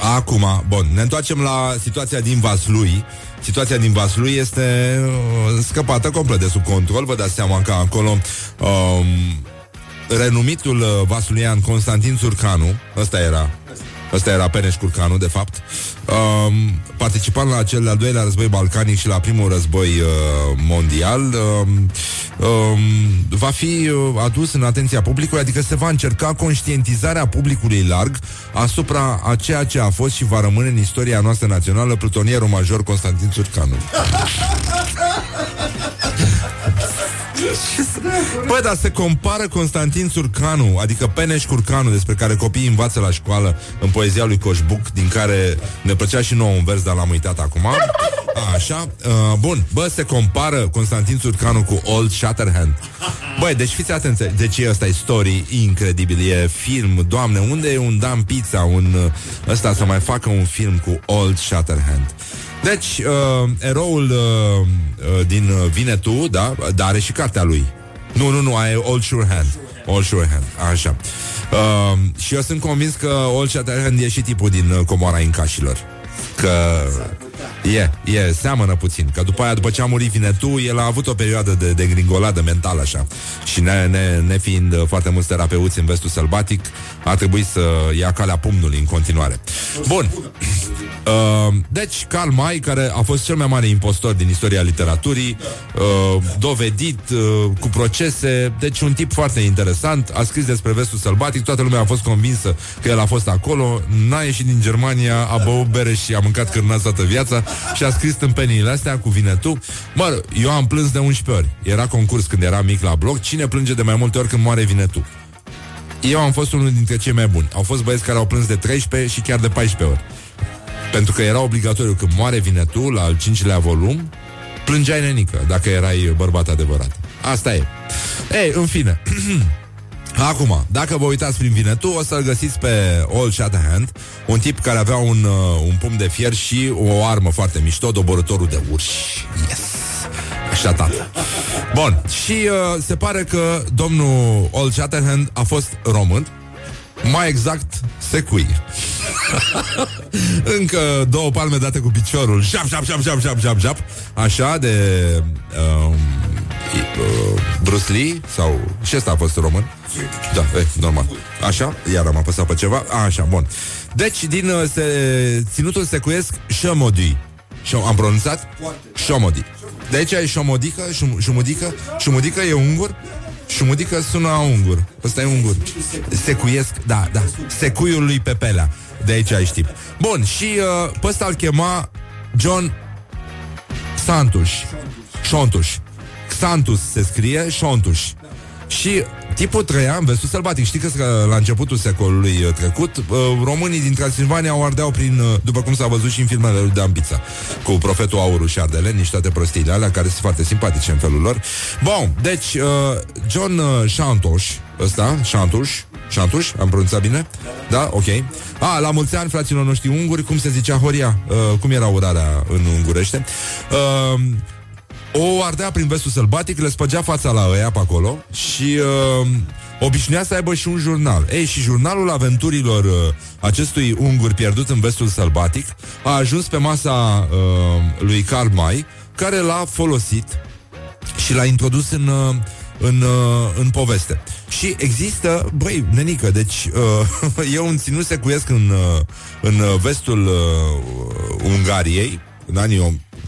acum, bun, ne întoarcem la situația din Vaslui. Situația din Vaslui este uh, scăpată complet de sub control. Vă dați seama că acolo um, renumitul uh, vasluian Constantin Țurcanu, ăsta era Ăsta era Peneș Curcanu, de fapt. Um, Participant la cel de-al doilea război balcanic Și la primul război uh, mondial um, um, Va fi uh, adus în atenția publicului Adică se va încerca conștientizarea publicului larg Asupra a ceea ce a fost Și va rămâne în istoria noastră națională Plutonierul major Constantin Țurcanu Bă, dar se compară Constantin Țurcanu, adică Peneș Curcanu, despre care copiii învață la școală în poezia lui Coșbuc, din care ne plăcea și nouă un vers, dar l-am uitat acum. Așa, uh, bun, bă, se compară Constantin Țurcanu cu Old Shatterhand. Băi, deci fiți atenți, deci ăsta e story incredibil, e film, doamne, unde e un Dan Pizza, un ăsta să mai facă un film cu Old Shatterhand? Deci, uh, eroul uh, uh, din Vine Tu, da, dar are și cartea lui. Nu, nu, nu, aia e Old Sure Hand. Old Sure Hand, așa. Uh, și eu sunt convins că Old Sure Hand e și tipul din uh, Comora Incașilor. Că e, e, seamănă puțin Că după aia, după ce a murit Vinetu El a avut o perioadă de, de gringoladă mentală așa. Și ne, ne, ne fiind uh, foarte mulți terapeuți în vestul sălbatic A trebuit să ia calea pumnului în continuare. Bun. Uh, Deci, Karl May, care a fost cel mai mare impostor din istoria literaturii uh, Dovedit uh, cu procese Deci un tip foarte interesant A scris despre vestul sălbatic Toată lumea a fost convinsă că el a fost acolo N-a ieșit din Germania, a băut bere și a mâncat cârnați toată viața și a scris tâmpeniile astea cu vine tu. Mă, eu am plâns de 11 ori. Era concurs când era mic la bloc. Cine plânge de mai multe ori când moare vine tu? Eu am fost unul dintre cei mai buni. Au fost băieți care au plâns de 13 și chiar de 14 ori. Pentru că era obligatoriu când moare vine tu la al cincilea volum, plângeai nenică dacă erai bărbat adevărat. Asta e. Ei, în fine. Acum, dacă vă uitați prin vinetu, o să-l găsiți pe Old Shatterhand, un tip care avea un, uh, un pumn de fier și o armă foarte mișto, doborătorul de urși. Yes! Așa, tată. Bun, și uh, se pare că domnul Old Shatterhand a fost român, mai exact, secui. Încă două palme date cu piciorul. Jap, jap, jap, jap, jap, jap, jap. Așa, de... Um, uh, Bruce Lee sau... Și ăsta a fost român? Da, e, normal. Așa, iar am apăsat pe ceva. A, așa, bun. Deci, din uh, se, ținutul secuiesc Șomodi. Am pronunțat? Șomodi. De aici e șomodică, șumudică, șumudică e ungur, șumudică sună a ungur. Ăsta e ungur. Secuiesc, da, da. Secuiul lui Pepelea. De aici ai știi. Bun, și uh, pe ăsta îl chema John Santuș. Șontuș. Xantus se scrie, Șontuș. Și tipul trăia în vestul sălbatic. Știi că la începutul secolului uh, trecut, uh, românii din Transilvania au ardeau prin, uh, după cum s-a văzut și în filmele lui Dan Pizza, cu profetul Auru și Ardelen, și toate prostiile alea, care sunt foarte simpatice în felul lor. Bun, deci, John Shantosh, ăsta, Shantush, Shantush, am pronunțat bine? Da? Ok. A, la mulți ani, fraților noștri unguri, cum se zicea Horia? Uh, cum era urarea în ungurește? Uh, o ardea prin vestul sălbatic, le spăgea fața la ăia pe acolo și uh, obișnuia să aibă și un jurnal. Ei, și jurnalul aventurilor uh, acestui ungur pierdut în vestul sălbatic a ajuns pe masa uh, lui Karl May, care l-a folosit și l-a introdus în... Uh, în, uh, în poveste. Și există, băi, nenică, deci uh, eu un ținut secuiesc în, uh, în vestul uh, Ungariei, în anii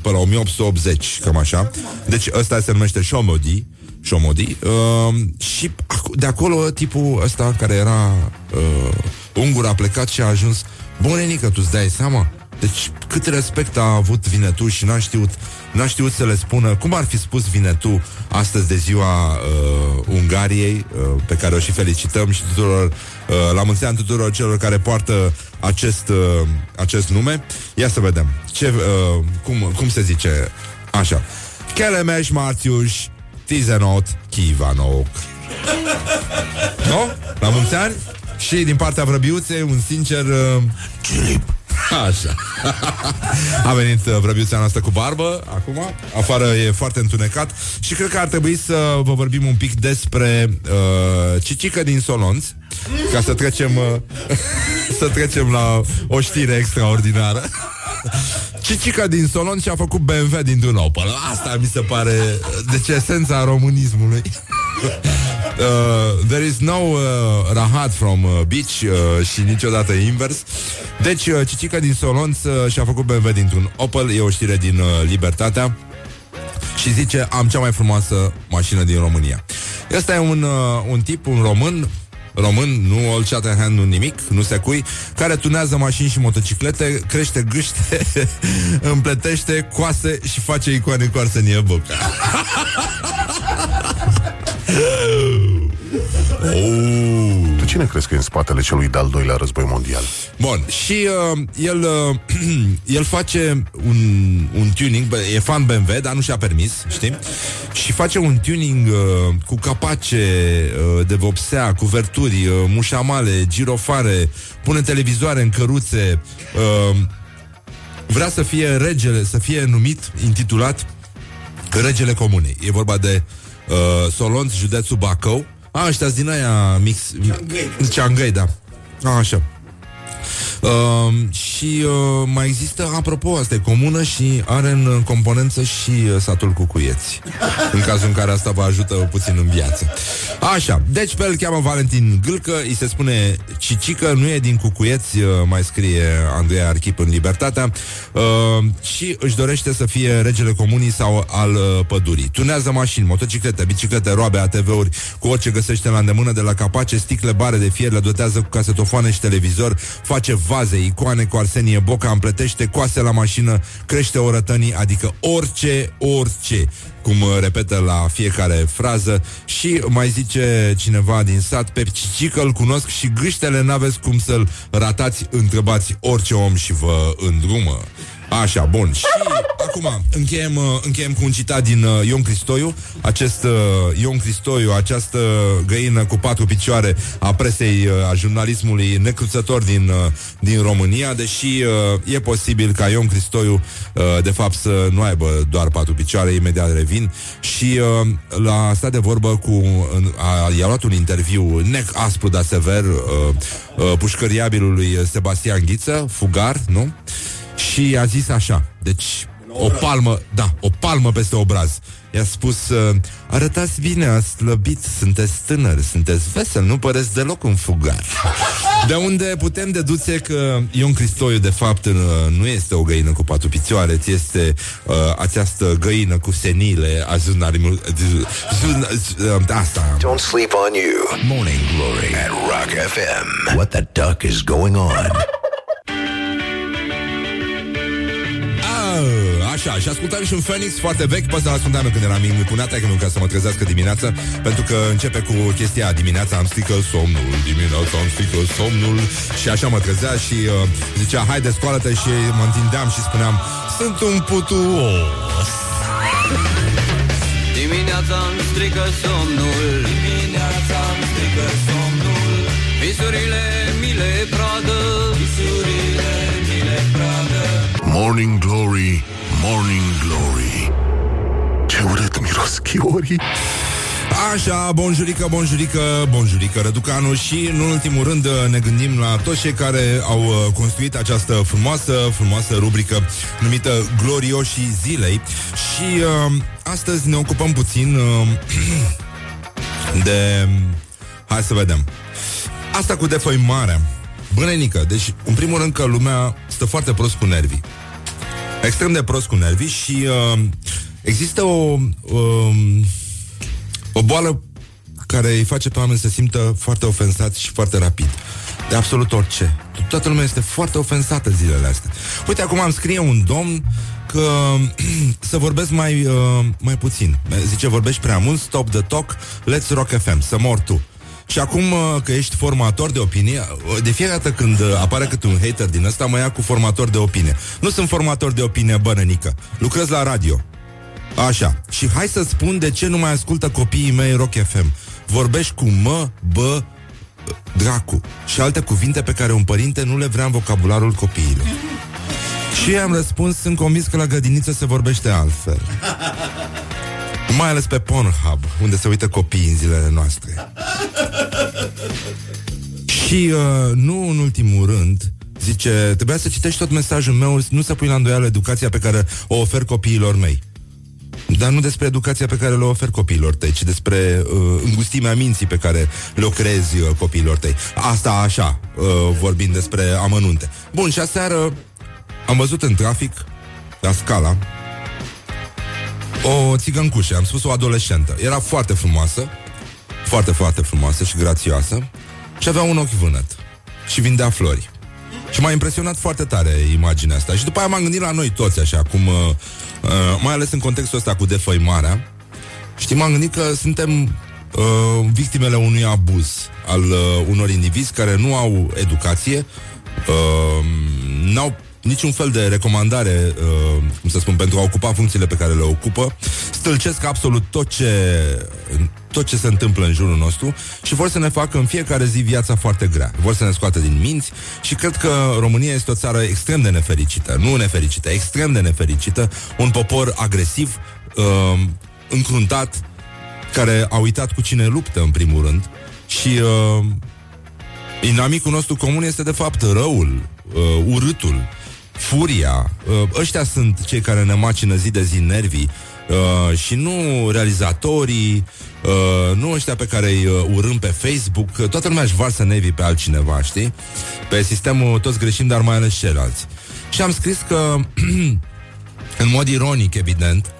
pe la 1880, cam așa. Deci ăsta se numește Shomodi. Shomodi. Uh, și de acolo tipul ăsta care era uh, ungur a plecat și a ajuns Bunenică, tu-ți dai seama? Deci cât respect a avut Vinetu și n-a știut, n-a știut să le spună cum ar fi spus Vinetu astăzi de ziua uh, Ungariei, uh, pe care o și felicităm și tuturor, uh, la mulți ani tuturor celor care poartă acest, uh, acest nume. Ia să vedem. Ce, uh, cum, cum se zice? Așa. Kelemes Martius Tizenot Kivanok. Nu? La mulți ani? Și din partea vrăbiuței, un sincer... Uh, Așa. A venit uh, vrăbiuța noastră cu barbă Acum, afară e foarte întunecat Și cred că ar trebui să vă vorbim un pic despre uh, Cicică din Solonț Ca să trecem uh, Să trecem la o știre extraordinară. Cicica din Solon și-a făcut BMW dintr-un Opel Asta mi se pare Deci esența românismului. Uh, There is no uh, rahat from uh, beach uh, Și niciodată invers. Deci uh, Cicica din Solon uh, și-a făcut BMW dintr-un Opel. E o știre din uh, Libertatea. Și zice, am cea mai frumoasă mașină din România. Ăsta e un, uh, un tip, un român, român, nu Old Shatterhand, nu nimic, nu se cui, care tunează mașini și motociclete, crește gâște, împletește coase și face icoane cu Arsenie Boca. oh. Tu cine crezi că e în spatele celui de-al doilea război mondial? Bun, și uh, el, uh, el face un, un tuning, bă, e fan BMW, dar nu și-a permis, știi? Și face un tuning uh, cu capace uh, de vopsea, cuverturi, uh, mușamale, girofare, pune televizoare în căruțe, uh, vrea să fie regele, să fie numit, intitulat Regele Comunei. E vorba de uh, Solonț, județul Bacău. A, ăștia din aia mix... Ceangăi, da. A, așa. Uh, și uh, mai există, apropo, asta e comună și are în componență și uh, satul Cucuieți. În cazul în care asta vă ajută puțin în viață. Așa, deci pe el cheamă Valentin Gâlcă, îi se spune Cicică, nu e din Cucuieți, uh, mai scrie Andrei Archip în Libertatea, uh, și își dorește să fie regele comunii sau al uh, pădurii. Tunează mașini, motociclete, biciclete, roabe, ATV-uri, cu orice găsește la îndemână de la capace, sticle bare de fier, le dotează cu casetofoane și televizor, face vaze, icoane cu Arsenie Boca, împletește coase la mașină, crește orătănii, adică orice, orice cum repetă la fiecare frază și mai zice cineva din sat, pe Cicică îl cunosc și gâștele n-aveți cum să-l ratați, întrebați orice om și vă îndrumă. Așa, bun. Și acum încheiem, uh, încheiem cu un citat din uh, Ion Cristoiu. Acest uh, Ion Cristoiu, această găină cu patru picioare a presei, uh, a jurnalismului necruțător din, uh, din România, deși uh, e posibil ca Ion Cristoiu uh, de fapt să nu aibă doar patru picioare, imediat revin. Și uh, la stat de vorbă cu a, i-a luat un interviu nec aspru, dar sever uh, uh, pușcăriabilului Sebastian Ghiță, fugar, nu? Și a zis așa, deci o palmă, da, o palmă peste obraz. I-a spus, uh, arătați bine, ați slăbit, sunteți tânăr, sunteți vesel, nu păreți deloc un fugar. De unde putem deduce că Ion Cristoiu, de fapt, uh, nu este o găină cu patru picioare, ci este uh, această găină cu senile a jurnalismului... Uh, asta. Don't sleep on you. Morning Glory at Rock FM. What the duck is going on? Așa, și ascultam și un Phoenix foarte vechi. Pe ăsta ascultam eu când eram mic, mi punea taică ca să mă trezească dimineața? Pentru că începe cu chestia dimineața Am strică somnul, dimineața am strică somnul. Și așa mă trezea și uh, zicea Haide, scoală-te. Și mă întindeam și spuneam Sunt un putuos. Dimineața îmi strică somnul. Dimineața îmi strică somnul. Visurile mi le pradă. Visurile mi le pradă. Morning Glory, Morning Glory Ce urât miros chiorii Așa, bonjurică, bonjurică, bonjurică Răducanu și, în ultimul rând, ne gândim la toți cei care au uh, construit această frumoasă, frumoasă rubrică numită Glorioșii Zilei și uh, astăzi ne ocupăm puțin uh, de... Hai să vedem. Asta cu defăimarea. Bănenică, deci, în primul rând că lumea stă foarte prost cu nervii. Extrem de prost cu nervii și uh, există o... Uh, o boală care îi face pe oameni să simtă foarte ofensați și foarte rapid. De absolut orice. Toată lumea este foarte ofensată zilele astea. Uite, acum am scrie un domn că să vorbesc mai, uh, mai puțin. Zice, vorbești prea mult, stop the talk, let's rock FM, să mor tu. Și acum uh, că ești formator de opinie, uh, de fiecare dată când uh, apare câte un hater din ăsta, mă ia cu formator de opinie. Nu sunt formator de opinie, bănănică. Lucrez la radio. Așa. Și hai să spun de ce nu mai ascultă copiii mei Rock FM. Vorbești cu mă, bă, dracu și alte cuvinte pe care un părinte nu le vrea în vocabularul copiilor. Și am răspuns, sunt convins că la grădiniță se vorbește altfel. Mai ales pe Pornhub, unde se uită copiii în zilele noastre. Și uh, nu în ultimul rând, zice, trebuia să citești tot mesajul meu, nu să pui la îndoială educația pe care o ofer copiilor mei. Dar nu despre educația pe care le ofer copiilor tăi, ci despre uh, îngustimea minții pe care le-o creezi uh, copiilor tăi. Asta așa, uh, vorbind despre amănunte. Bun, și aseară am văzut în trafic, la scala, o țigăncușă, am spus o adolescentă. Era foarte frumoasă, foarte, foarte frumoasă și grațioasă și avea un ochi vânăt și vindea flori. Și m-a impresionat foarte tare imaginea asta. Și după aia m-am gândit la noi toți, așa, cum, uh, uh, mai ales în contextul ăsta cu defăimarea. Știi, m-am gândit că suntem uh, victimele unui abuz al uh, unor indivizi care nu au educație, uh, n-au niciun fel de recomandare, uh, cum să spun, pentru a ocupa funcțiile pe care le ocupă, stâlcesc absolut tot ce, tot ce se întâmplă în jurul nostru și vor să ne facă în fiecare zi viața foarte grea. Vor să ne scoată din minți și cred că România este o țară extrem de nefericită, nu nefericită, extrem de nefericită, un popor agresiv, uh, încruntat, care a uitat cu cine luptă, în primul rând, și uh, inamicul nostru comun este, de fapt, răul, uh, urâtul, furia. Uh, ăștia sunt cei care ne macină zi de zi nervii uh, și nu realizatorii, uh, nu ăștia pe care îi uh, urâm pe Facebook. Toată lumea își varsă nervii pe altcineva, știi? Pe sistemul toți greșim, dar mai ales ceilalți. Și am scris că, în mod ironic, evident,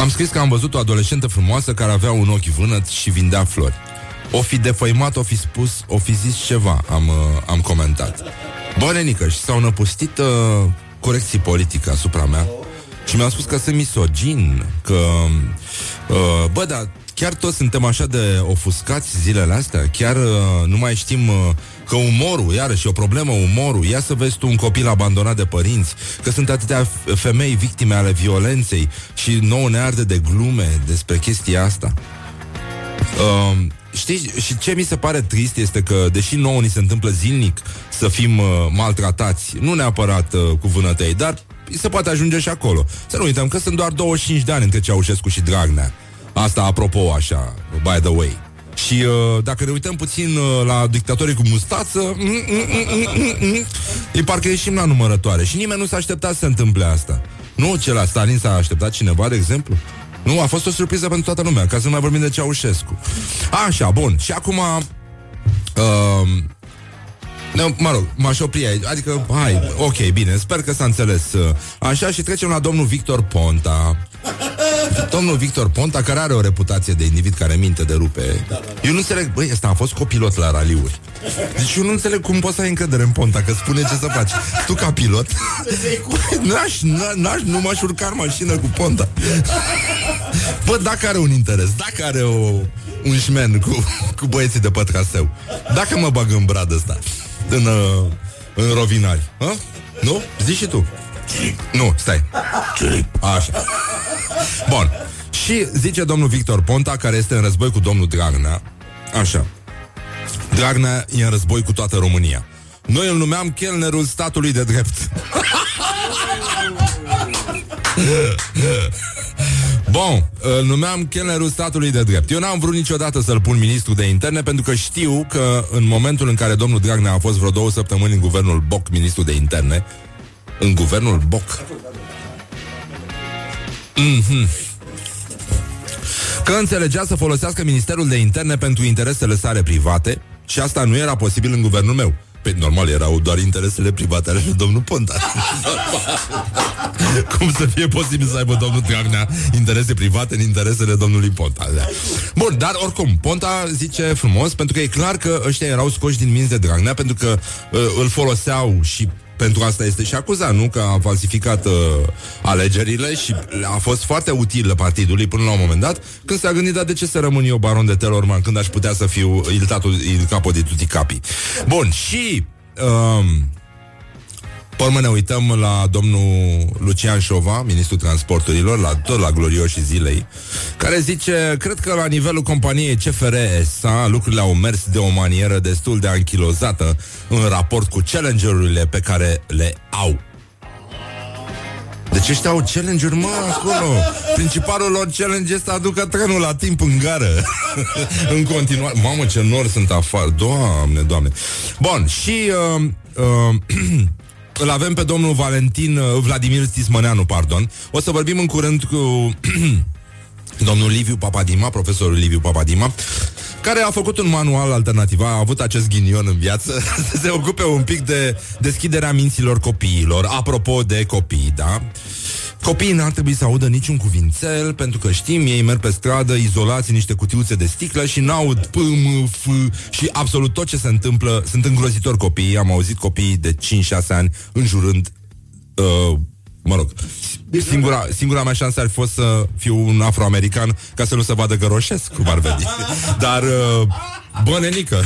am scris că am văzut o adolescentă frumoasă care avea un ochi vânăt și vindea flori. O fi defăimat, o fi spus, o fi zis ceva, am, uh, am comentat. Bă, nenică, și s-au năpustit uh, corecții politice asupra mea și mi-au spus că sunt misogin, că... Uh, bă, dar chiar toți suntem așa de ofuscați zilele astea, chiar uh, nu mai știm uh, că umorul, iarăși, e o problemă umorul. Ia să vezi tu un copil abandonat de părinți, că sunt atâtea femei victime ale violenței și nouă ne arde de glume despre chestia asta. Uh, știi, și ce mi se pare trist este că, deși nouă ni se întâmplă zilnic să fim uh, maltratați, nu neapărat uh, cu vânătei, dar se poate ajunge și acolo. Să nu uităm că sunt doar 25 de ani între Ceaușescu și Dragnea. Asta apropo așa, by the way. Și uh, dacă ne uităm puțin uh, la dictatorii cu mustață, mm, mm, mm, mm, mm, e parcă ieșim la numărătoare. Și nimeni nu s-a așteptat să se întâmple asta. Nu ce la Stalin s-a așteptat cineva, de exemplu? Nu, a fost o surpriză pentru toată lumea, ca să nu mai vorbim de Ceaușescu. Așa, bun. Și acum... Uh, ne, mă rog, m-aș opri aici. Adică, hai, ok, bine, sper că s-a înțeles. uh, Așa, și trecem la domnul Victor Ponta. Domnul Victor Ponta, care are o reputație de individ care minte de rupe. Eu nu înțeleg, băi, ăsta a fost copilot la raliuri. Deci eu nu înțeleg cum poți să ai încredere în Ponta, că spune ce să faci. Tu ca pilot, n-aș, n-aș, nu m-aș urca în mașină cu Ponta. Bă, dacă are un interes, dacă are o, un șmen cu, cu băieții de pe traseu, dacă mă bag în brad ăsta, în, uh, în rovinari, hă? nu? Zici și tu. Nu, stai. Așa. Bun. Și zice domnul Victor Ponta, care este în război cu domnul Dragnea, așa. Dragnea e în război cu toată România. Noi îl numeam chelnerul statului de drept. Bun, îl numeam chelnerul statului de drept. Eu n-am vrut niciodată să-l pun ministru de interne pentru că știu că în momentul în care domnul Dragnea a fost vreo două săptămâni în guvernul Boc, ministru de interne, în guvernul Boc. Mhm. Că înțelegea să folosească Ministerul de Interne pentru interesele sale private și asta nu era posibil în guvernul meu. Pe normal, erau doar interesele private ale lui domnul Ponta. Cum să fie posibil să aibă domnul Dragnea interese private în interesele domnului Ponta? Da. Bun, dar oricum, Ponta zice frumos, pentru că e clar că ăștia erau scoși din minți de Dragnea, pentru că uh, îl foloseau și pentru asta este și acuzat, nu? Că a falsificat uh, alegerile și a fost foarte util partidului până la un moment dat, când s-a gândit, dar de ce să rămân eu baron de Telorman când aș putea să fiu il, tatu, il capo di tutti capi? Bun, și... Um, pe urmă ne uităm la domnul Lucian Șova, ministrul transporturilor, la, tot la glorioșii zilei, care zice, cred că la nivelul companiei CFR SA lucrurile au mers de o manieră destul de anchilozată în raport cu challengerurile pe care le au. Deci ăștia au challenge-uri, mă, acolo. Principalul lor challenge este să aducă trenul la timp în gară. în continuare. Mamă, ce nori sunt afară. Doamne, doamne. Bun, și... Uh, uh, îl avem pe domnul Valentin uh, Vladimir Tismăneanu, pardon. O să vorbim în curând cu domnul Liviu Papadima, profesorul Liviu Papadima, care a făcut un manual alternativ, a avut acest ghinion în viață, să se ocupe un pic de deschiderea minților copiilor. Apropo de copii, da? Copiii n-ar trebui să audă niciun cuvințel, pentru că știm, ei merg pe stradă izolați în niște cutiuțe de sticlă și n-aud p, m, f și absolut tot ce se întâmplă. Sunt îngrozitori copiii, am auzit copiii de 5-6 ani înjurând uh, mă rog, singura, singura mea șansă ar fi fost să fiu un afroamerican ca să nu se vadă că roșesc, cum ar veni. Dar, uh, bă, nenică,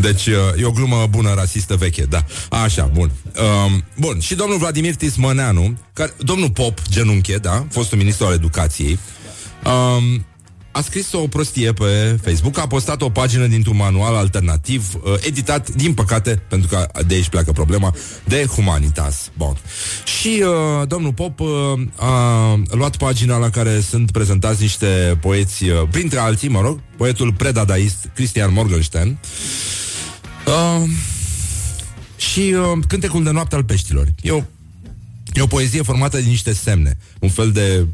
deci uh, e o glumă bună, rasistă, veche, da. Așa, bun. Um, bun, și domnul Vladimir Tismăneanu, care, domnul Pop, genunche, da, fostul ministru al educației, um, a scris o prostie pe Facebook, a postat o pagină dintr-un manual alternativ, uh, editat, din păcate, pentru că de aici pleacă problema, de Humanitas. Bun. Și uh, domnul Pop uh, a luat pagina la care sunt prezentați niște poeți, uh, printre alții, mă rog, poetul predadaist Christian Morgenstern, uh, și uh, Cântecul de noapte al peștilor. E o, e o poezie formată din niște semne, un fel de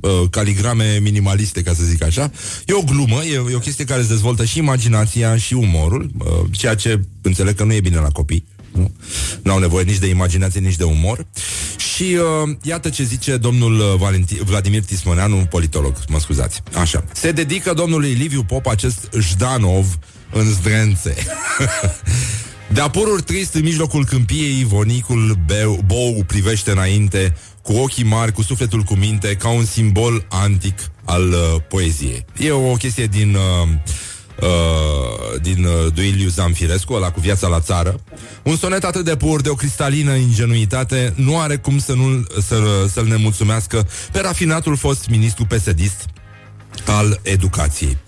uh, caligrame minimaliste, ca să zic așa. E o glumă, e, e o chestie care îți dezvoltă și imaginația și umorul, uh, ceea ce înțeleg că nu e bine la copii. Nu? N-au nevoie nici de imaginație, nici de umor. Și uh, iată ce zice domnul uh, Valenti- Vladimir Tismoneanu, politolog, mă scuzați. Așa. Se dedică domnului Liviu Pop acest Jdanov în zdrențe. De apururi trist în mijlocul câmpiei, vonicul beu, bou privește înainte, cu ochii mari, cu sufletul cu minte, ca un simbol antic al uh, poeziei. E o chestie din... Uh, Uh, din uh, Duiliu Zamfirescu, ăla cu viața la țară. Un sonet atât de pur, de o cristalină ingenuitate, nu are cum să nu, să, să-l nemulțumească pe rafinatul fost ministru pesedist al educației.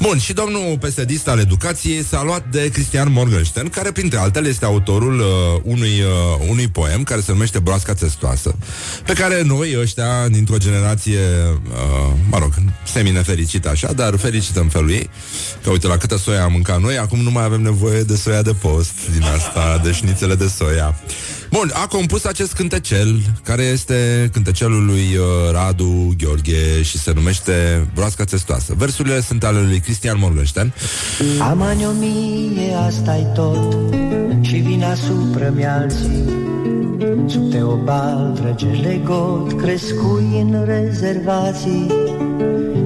Bun, și domnul pesedist al educației s-a luat de Cristian Morgenstern, care printre altele este autorul uh, unui, uh, unui poem care se numește Broasca Testoasă, pe care noi, ăștia, dintr-o generație, uh, mă rog, semi-nefericită așa, dar fericită în felul ei, că uite la câtă soia am mâncat noi, acum nu mai avem nevoie de soia de post din asta, de șnițele de soia. Bun, a compus acest cântecel, care este cântecelul lui uh, Radu Gheorghe și se numește Broasca Testoasă. Versurile sunt ale lui Cristian Morgenstern. Am ani o mie, asta e tot Și vin asupra mi alții Sub teobal trăge got Crescui în rezervații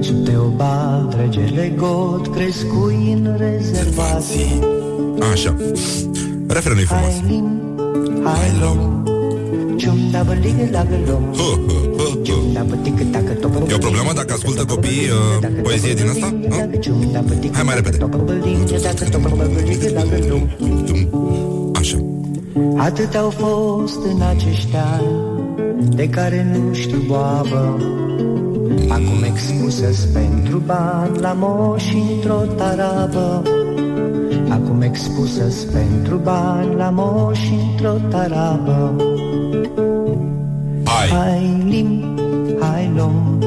Sub teobal trăge got Crescui în rezervații Așa. Refrenul e frumos. Hai lim, hai lom Cium da băligă la gălom Hă, hă, hă, hă. Cium da bătică tacă topă E o problemă dacă ascultă copiii uh, poezie din asta? Nu? Hai mai repede. Așa. Atât au fost în acești ani De care nu știu boabă Acum expusă pentru bani La moși într-o tarabă Acum expusă pentru bani La moși într-o tarabă Hai. Hai lim, hai lom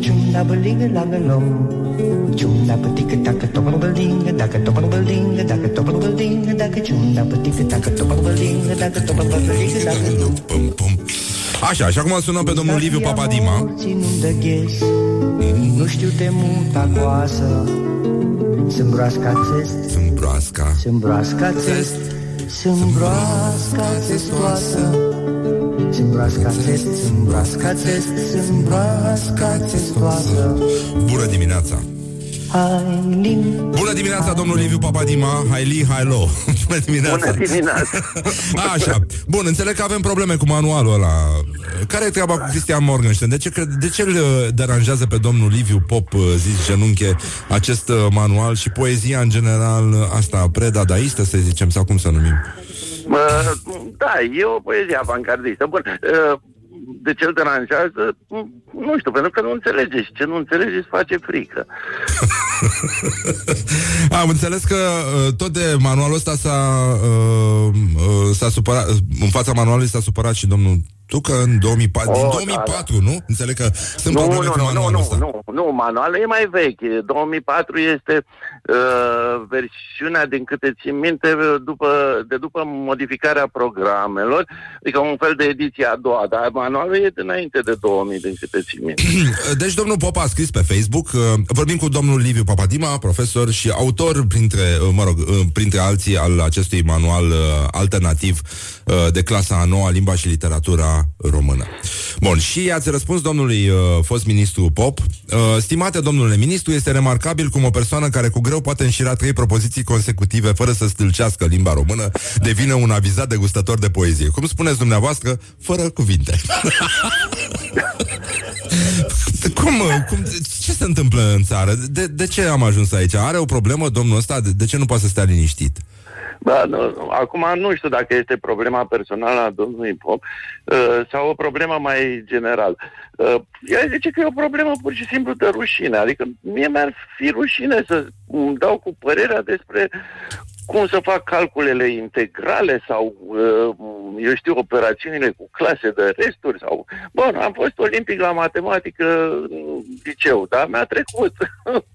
Ciunda băligă la gălom Ciunda pătică dacă topă băldingă Dacă topă băldingă Dacă topă băldingă Dacă ciunda pătică dacă topă băldingă Dacă topă băldingă Dacă nu Pum, pum. Așa, și acum sunăm pe domnul Liviu Papadima. Morții nu dă ghes Nu știu de muta coasă Sunt broasca țest Sunt broasca. Sunt broasca țest Sunt broasca țestoasă Sunt broasca țest Sunt broasca țest Sunt broasca țestoasă Bună dimineața! Hai lim Bună dimineața, domnul Liviu Papadima. Hai li, hai lo Bună dimineața Bună dimineața. Așa, bun, înțeleg că avem probleme cu manualul ăla Care e treaba cu Cristian Morgenstern? De ce, cred, de ce îl uh, deranjează pe domnul Liviu Pop, uh, zis genunche Acest uh, manual și poezia în general uh, Asta predadaistă, să zicem, sau cum să numim Mă, da, e o poezie avangardistă. Bun, uh, de ce îl deranjează? Nu știu, pentru că nu înțelege și ce nu înțelege îți face frică. Am înțeles că uh, tot de manualul ăsta s-a, uh, uh, s-a supărat, în fața manualului s-a supărat și domnul Tucă în 2004, Oh, din da, 2004, nu? Înțeleg că sunt Nu, probleme nu, cu nu, nu, manualul nu, ăsta. nu, nu, manualul e mai vechi. 2004 este uh, versiunea, din câte țin minte, după, de după modificarea programelor, adică un fel de ediție a doua, dar manualul e dinainte de 2000, din câte țin minte. Deci domnul Pop a scris pe Facebook uh, Vorbim cu domnul Liviu Papadima, profesor și autor printre, uh, mă rog, uh, printre alții al acestui manual uh, alternativ uh, de clasa a noua, limba și literatura română. Bun, și ați răspuns domnului uh, fost ministru Pop uh, Stimate domnule ministru, este remarcabil cum o persoană care cu greu poate înșira trei propoziții consecutive fără să stâlcească limba română devine un avizat degustător de poezie. Cum spuneți dumneavoastră, fără cuvinte. Cum, cum, ce se întâmplă în țară? De, de ce am ajuns aici? Are o problemă domnul ăsta? De, de ce nu poate să stea liniștit? Da, nu, acum nu știu dacă este problema personală a domnului Pop uh, sau o problemă mai general. Uh, ea zice că e o problemă pur și simplu de rușine. Adică mie mi-ar fi rușine să îmi dau cu părerea despre cum să fac calculele integrale sau, uh, eu știu, operațiunile cu clase de resturi sau... Bun, am fost olimpic la matematică în liceu, dar mi-a trecut.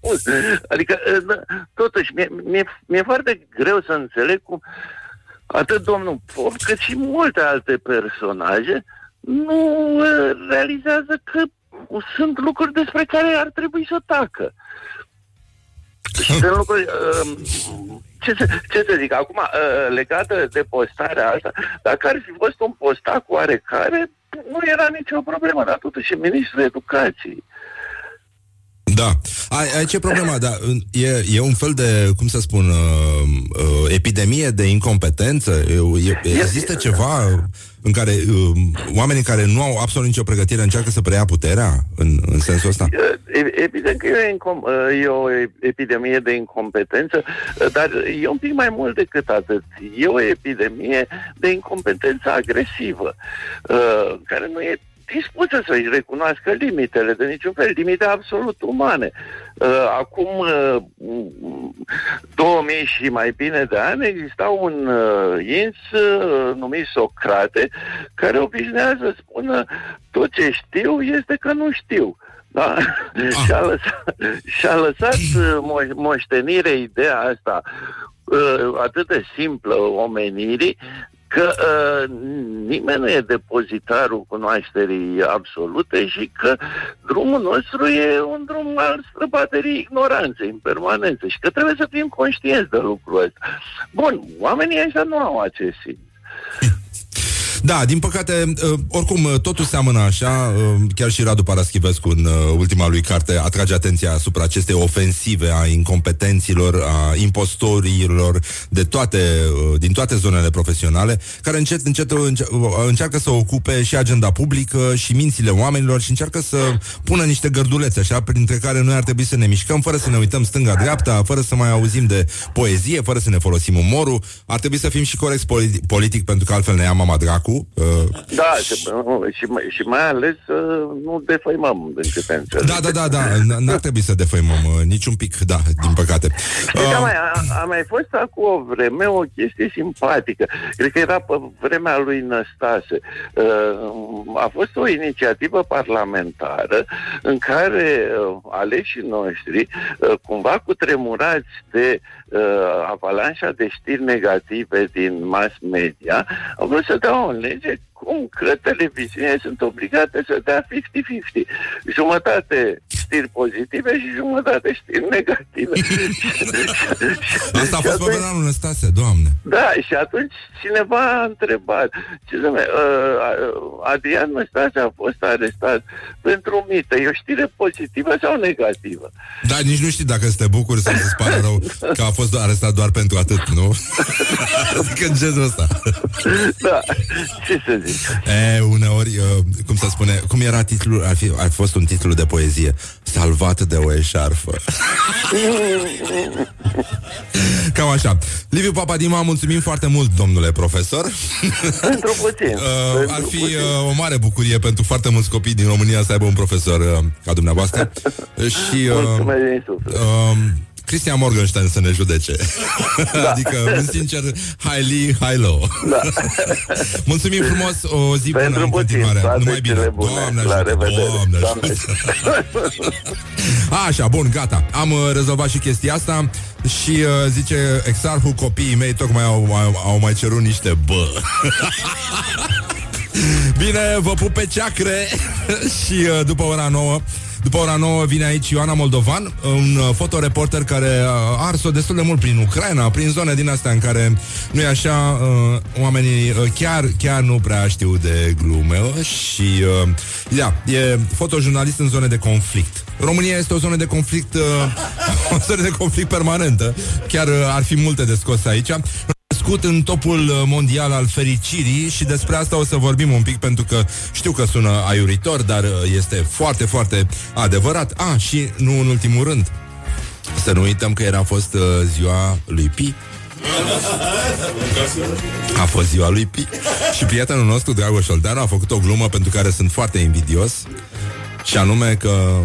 adică, uh, totuși, mi-e, mi-e, mi-e foarte greu să înțeleg cum atât domnul Pop, cât și multe alte personaje nu uh, realizează că sunt lucruri despre care ar trebui să tacă. Și sunt lucruri... Uh, ce să, ce să zic, acum, uh, legată de postarea asta, dacă ar fi fost un postac oarecare, nu era nicio problemă, dar totuși ministrul educației. Da. Ai, ai ce problema? Da, e, e un fel de, cum să spun, uh, uh, epidemie de incompetență? E, există ceva în care uh, oamenii care nu au absolut nicio pregătire încearcă să preia puterea în, în sensul ăsta? Evident că e, incom- uh, e o epidemie de incompetență, uh, dar e un pic mai mult decât atât. E o epidemie de incompetență agresivă, uh, care nu e dispusă să-și recunoască limitele de niciun fel, limite absolut umane. Uh, acum uh, 2000 și mai bine de ani exista un uh, ins uh, numit Socrate care obișnuia să spună tot ce știu este că nu știu. Da? Ah. și-a lăsat, și-a lăsat uh, moș- moștenire ideea asta uh, atât de simplă omenirii, că uh, nimeni nu e depozitarul cunoașterii absolute și că drumul nostru e un drum al străbaterii ignoranței în permanență și că trebuie să fim conștienți de lucrul ăsta. Bun, oamenii ăștia nu au acest simț. Da, din păcate, uh, oricum, uh, totul seamănă așa. Uh, chiar și Radu Paraschivescu, în ultima lui carte, atrage atenția asupra acestei ofensive a incompetenților, a impostorilor de toate, din toate zonele profesionale, care încet, încet încearcă să ocupe și agenda publică și mințile oamenilor și încearcă să pună niște gărdulețe, așa, printre care noi ar trebui să ne mișcăm, fără să ne uităm stânga-dreapta, fără să mai auzim de poezie, fără să ne folosim umorul. Ar trebui să fim și corecți politic, politic pentru că altfel ne ia mama dracu cu. Uh... Da, și, și, și mai ales să uh, nu defăimăm din câte înțeleg. Da, da, da, da, n-ar trebui să defăimăm uh, niciun pic, da, din păcate. Uh... A, mai, a, a mai fost acum o vreme o chestie simpatică. Cred că era pe vremea lui Năstase. Uh, a fost o inițiativă parlamentară în care uh, aleșii noștri, uh, cumva cu tremurați de uh, avalanșa de știri negative din mass media, au vrut să dea o lege cum că televiziunile sunt obligate să dea 50-50. Jumătate știri pozitive și jumătate știri negative. Asta a fost pe anul Năstase, doamne. Da, și atunci cineva a întrebat, ce să uh, Adrian Năstase a fost arestat pentru mită. E o știre pozitivă sau negativă? Da, nici nu știi dacă să te bucuri sau să-ți pare rău că a fost arestat doar pentru atât, nu? adică în genul ăsta. da, ce să zic? E, uneori, uh, cum să spune, cum era titlul, ar fi, ar fi fost un titlu de poezie, Salvat de o eșarfă. Cam așa. Liviu Papadima, mulțumim foarte mult, domnule profesor. Pentru puțin. uh, ar fi uh, o mare bucurie pentru foarte mulți copii din România să aibă un profesor uh, ca dumneavoastră. Și, uh, Mulțumesc din suflet. Uh, Christian Morgenstern să ne judece. Da. adică, în sincer, highly, high-low. Da. Mulțumim frumos, o zi Pentru bună în continuare. Numai bine. Bune. Doamne La ajută, Doamne Doamne. ajută. Așa, bun, gata. Am uh, rezolvat și chestia asta și uh, zice exarhul copiii mei tocmai au, au, au mai cerut niște bă. Bine, vă pup pe ceacre și uh, după ora 9 după ora 9 vine aici Ioana Moldovan, un uh, fotoreporter care a ars-o destul de mult prin Ucraina, prin zone din astea în care nu e așa, uh, oamenii uh, chiar, chiar nu prea știu de glume și, uh, da, e fotojurnalist în zone de conflict. România este o zonă de conflict, uh, o zonă de conflict permanentă. Chiar uh, ar fi multe de scos aici crescut în topul uh, mondial al fericirii și despre asta o să vorbim un pic pentru că știu că sună aiuritor, dar uh, este foarte, foarte adevărat. A, ah, și nu în ultimul rând, să nu uităm că era fost uh, ziua lui Pi A fost ziua lui Pi Și prietenul nostru, Dragoș Olteanu, a făcut o glumă pentru care sunt foarte invidios Și anume că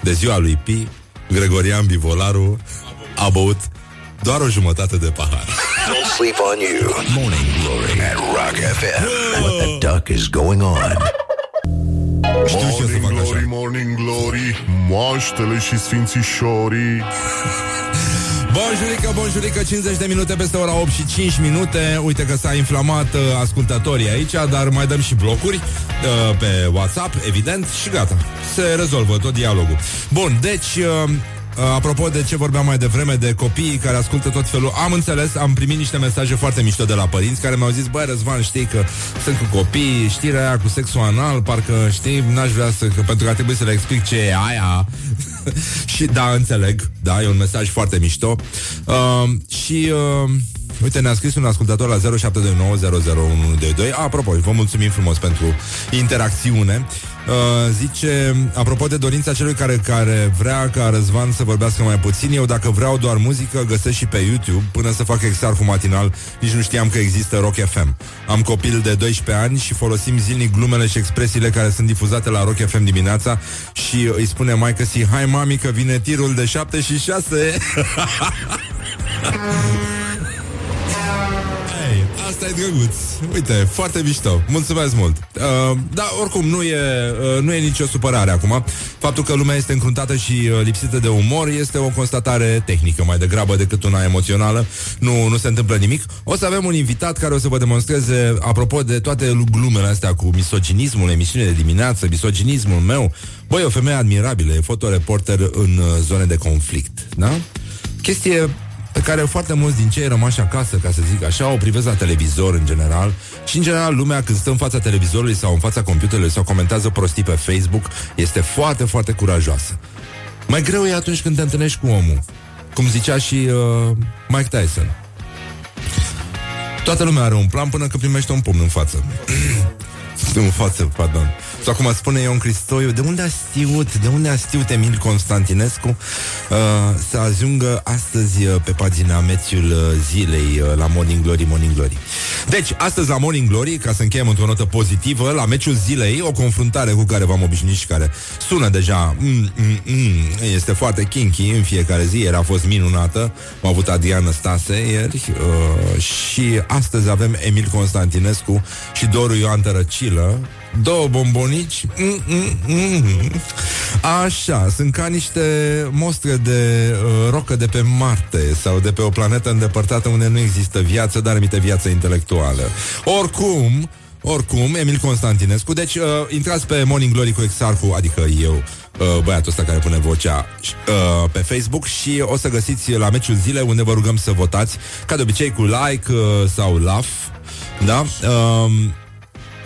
de ziua lui Pi Gregorian Bivolaru a băut doar o jumătate de pahar. Don't sleep on you. Morning Glory at Rock FM. What the duck is going on? Știu și eu să Morning fac glory, așa. morning glory Moaștele și sfințișorii Bonjurică, bonjurică, 50 de minute peste ora 8 și 5 minute Uite că s-a inflamat uh, ascultătorii aici Dar mai dăm și blocuri uh, Pe WhatsApp, evident Și gata, se rezolvă tot dialogul Bun, deci uh, Uh, apropo de ce vorbeam mai devreme De copiii care ascultă tot felul Am înțeles, am primit niște mesaje foarte mișto de la părinți Care mi-au zis, băi Răzvan, știi că Sunt cu copii, știrea aia cu sexul anal Parcă, știi, n-aș vrea să că, Pentru că a trebuit să le explic ce e aia. Și da, înțeleg Da, e un mesaj foarte mișto. Uh, Și uh, Uite, ne-a scris un ascultător la 0729001122 Apropo, vă mulțumim frumos pentru interacțiune Uh, zice, apropo de dorința celui care, care vrea ca Răzvan să vorbească mai puțin, eu dacă vreau doar muzică, găsesc și pe YouTube, până să fac exarhul matinal, nici nu știam că există Rock FM. Am copil de 12 ani și folosim zilnic glumele și expresiile care sunt difuzate la Rock FM dimineața și îi spune maică si, hai mami că vine tirul de 7 și 6. Hey, asta e drăguț. Uite, foarte mișto. Mulțumesc mult. Uh, da, oricum, nu e, uh, nu e nicio supărare acum. Faptul că lumea este încruntată și uh, lipsită de umor este o constatare tehnică mai degrabă decât una emoțională. Nu, nu se întâmplă nimic. O să avem un invitat care o să vă demonstreze, apropo de toate glumele astea cu misoginismul, emisiune de dimineață, misoginismul meu. Băi, o femeie admirabilă, e fotoreporter în uh, zone de conflict, da? Chestie pe care foarte mulți din cei rămași acasă, ca să zic așa, o privesc la televizor în general și în general lumea când stă în fața televizorului sau în fața computerului sau comentează prostii pe Facebook este foarte, foarte curajoasă. Mai greu e atunci când te întâlnești cu omul, cum zicea și uh, Mike Tyson. Toată lumea are un plan până când primește un pumn în față. în față, pardon. Sau cum spune Ion Cristoiu, de unde a știut, de unde a știut Emil Constantinescu uh, să ajungă astăzi uh, pe pagina mețiul uh, zilei uh, la Morning Glory, Morning Glory. Deci, astăzi la Morning Glory, ca să încheiem într-o notă pozitivă, la meciul zilei, o confruntare cu care v-am obișnuit și care sună deja, mm, mm, mm, este foarte kinky în fiecare zi, ieri a fost minunată, am avut Adriana Stase ieri uh, și astăzi avem Emil Constantinescu și Doru Ioan Tărăcilă, două bombonici. Mm, mm, mm. Așa, sunt ca niște mostre de uh, rocă de pe Marte sau de pe o planetă îndepărtată unde nu există viață, dar emite viață intelectuală. Oricum, oricum, Emil Constantinescu Deci, uh, intrați pe Morning Glory cu Exarhu Adică eu, uh, băiatul ăsta care pune vocea uh, Pe Facebook Și o să găsiți la meciul zilei Unde vă rugăm să votați Ca de obicei cu like uh, sau love Da? Uh,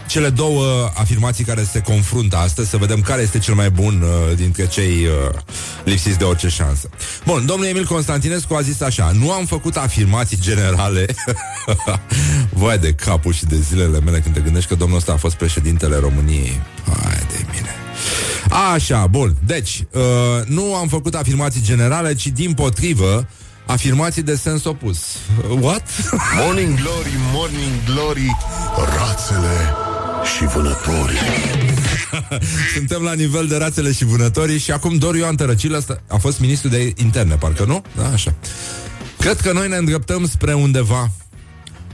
cele două afirmații care se confruntă astăzi, să vedem care este cel mai bun uh, dintre cei uh, lipsiți de orice șansă. Bun, domnul Emil Constantinescu a zis așa, nu am făcut afirmații generale. Vai de capul și de zilele mele când te gândești că domnul ăsta a fost președintele României. Hai de mine. Așa, bun. Deci, uh, nu am făcut afirmații generale, ci din potrivă afirmații de sens opus. Uh, What? Morning glory, morning glory Rațele și vânătorii Suntem la nivel de rațele și vânătorii și acum Doru Ioan Tărăcilă ăsta a fost ministru de interne, parcă nu? Da, așa. Cred că noi ne îndreptăm spre undeva,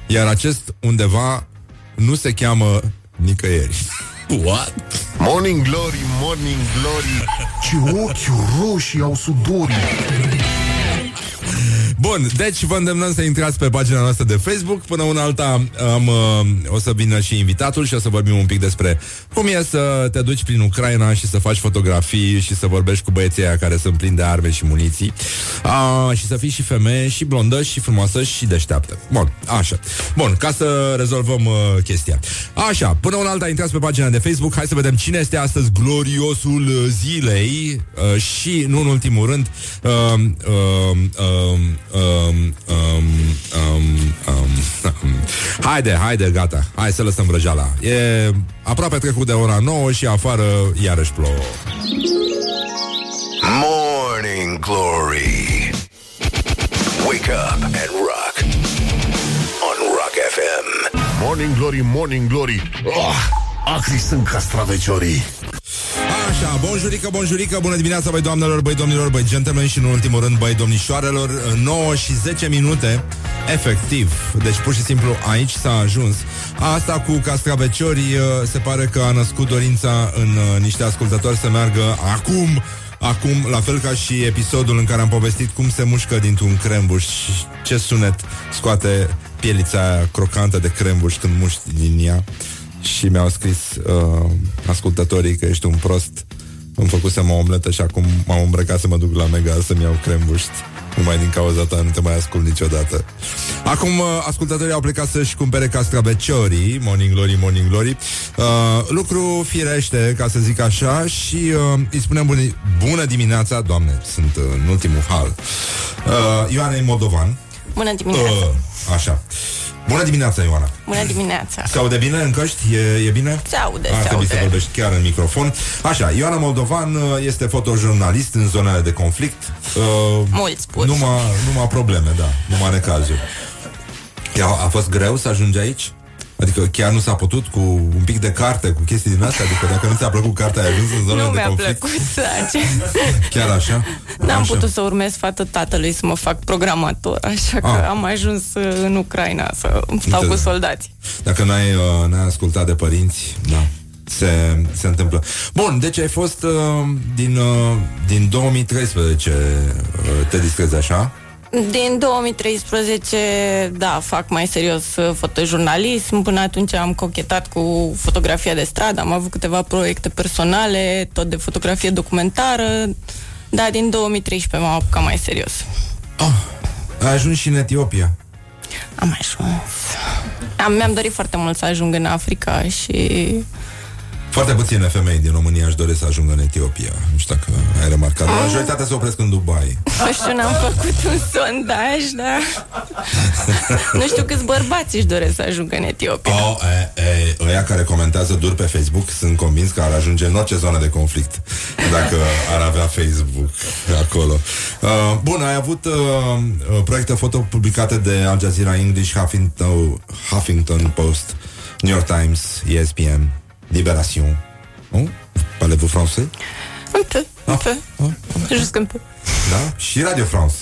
iar acest undeva nu se cheamă nicăieri. What? Morning glory, morning glory Ce ochi roșii au sudorii Bun, deci vă îndemnăm să intrați pe pagina noastră de Facebook. Până una alta am, uh, o să vină și invitatul Și o să vorbim un pic despre cum e să te duci prin Ucraina Și să faci fotografii Și să vorbești cu băieții aia care sunt plini de arme și muniții. Uh, Și să fii și femeie Și blondă și frumoasă și deșteaptă. Bun, așa. Bun, ca să rezolvăm uh, chestia. Așa, până una alta intrați pe pagina de Facebook. Hai să vedem cine este astăzi gloriosul uh, zilei. Uh, Și, nu în ultimul rând uh, uh, uh, um, um, um, um, um. Haide, haide, gata Hai să lăsăm vrăjeala E aproape trecut de ora 9 și afară iarăși plouă Morning Glory. Wake up and rock FM. Morning Glory, Morning Glory oh, Acri sunt castraveciorii Așa, bonjurică, bonjurică, bună dimineața, băi doamnelor, băi domnilor, băi gentlemen și în ultimul rând, băi domnișoarelor, 9 și 10 minute, efectiv, deci pur și simplu aici s-a ajuns. Asta cu castraveciorii se pare că a născut dorința în uh, niște ascultători să meargă acum Acum, la fel ca și episodul în care am povestit cum se mușcă dintr-un crembuș și ce sunet scoate pielița aia crocantă de crembuș când muști din ea. Și mi-au scris uh, ascultătorii că ești un prost. Îmi făcusem o omletă și acum m-am îmbrăcat să mă duc la Mega să-mi iau crembuști. Numai din cauza ta nu te mai ascult niciodată. Acum, uh, ascultătorii au plecat să-și cumpere castraveciorii, Morning Glory, Morning Glory. Uh, lucru firește, ca să zic așa, și uh, îi spunem buni, bună dimineața, doamne, sunt uh, în ultimul hal. Uh, Ioana Moldovan. Bună dimineața. Uh, așa. Bună dimineața, Ioana. Bună dimineața. Se aude bine în căști? E, e bine? Se aude, Ar se trebui aude. să vorbești chiar în microfon. Așa, Ioana Moldovan uh, este fotojurnalist în zonele de conflict. Uh, Mulți spun. Numai, numai probleme, da. Numai necazuri. Ea, a fost greu să ajungi aici? Adică chiar nu s-a putut cu un pic de carte, cu chestii din astea? Adică dacă nu ți-a plăcut cartea, ai ajuns în zonele Nu de mi-a conflict? plăcut să ace- Chiar așa? N-am Așa. putut să urmez fata tatălui să mă fac programator, așa că Ah. am ajuns uh, în Ucraina să stau cu Înțeleg. soldați. Dacă n-ai, uh, n-ai ascultat de părinți, da, se, se întâmplă. Bun, deci ai fost uh, din, uh, din 2013, uh, te distrezi așa? Din 2013, da, fac mai serios uh, fotojurnalism. Până atunci am cochetat cu fotografia de stradă, am avut câteva proiecte personale, tot de fotografie documentară. Da, din 2013 m-am apucat mai serios. Ai ajuns și în Etiopia. Am ajuns. Am, mi-am dorit foarte mult să ajung în Africa și Foarte puține femei din România își doresc să ajungă în Etiopia. Nu știu dacă ai remarcat. Majoritatea se opresc în Dubai. nu știu, n-am făcut un sondaj, dar nu știu câți bărbați își doresc să ajungă în Etiopia. Oh, e, e, ăia care comentează dur pe Facebook sunt convins că ar ajunge în orice zonă de conflict dacă ar avea Facebook acolo. Uh, bun, ai avut uh, uh, proiecte foto publicate de Al Jazeera English, Huffington, Huffington Post, New York Times, ESPN, Libération. Oh? Parlez-vous français? Un peu, un peu. Just un peu. Da? Și Radio France.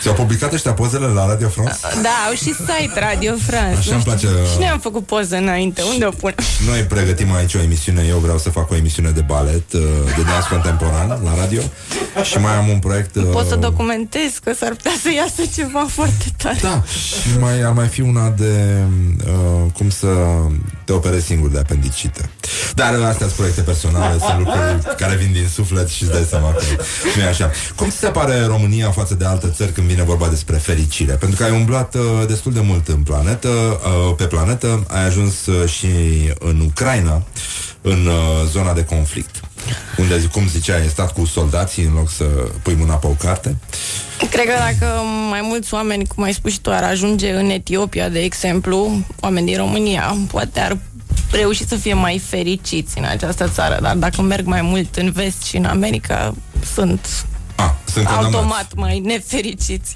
Ți-au publicat ăștia pozele la Radio France? Da, au și site Radio France. Așa nu îmi știu. place, uh, Și noi am făcut poză înainte. Unde o pun? Noi pregătim aici o emisiune, eu vreau să fac o emisiune de balet, uh, de dans contemporan la radio și mai am un proiect... uh, Pot să documentez că s-ar putea să iasă ceva foarte tare. Da, și mai, ar mai fi una de uh, cum să te operezi singur de apendicită. Dar astea sunt proiecte personale, sunt lucruri care vin din suflet și îți dai seama că nu e așa. Cum ți se pare România față de alte țări când vine vorba despre fericire? Pentru că ai umblat uh, destul de mult în planetă, uh, pe planetă, ai ajuns uh, și în Ucraina, în uh, zona de conflict. Unde, cum ziceai, ai stat cu soldații în loc să pui mâna pe o carte. Cred că dacă mai mulți oameni, cum ai spus și tu, ar ajunge în Etiopia, de exemplu, oameni din România, poate ar reuși să fie mai fericiți în această țară, dar dacă merg mai mult în vest și în America, sunt Ah, sunt condamnați. automat mai nefericiți.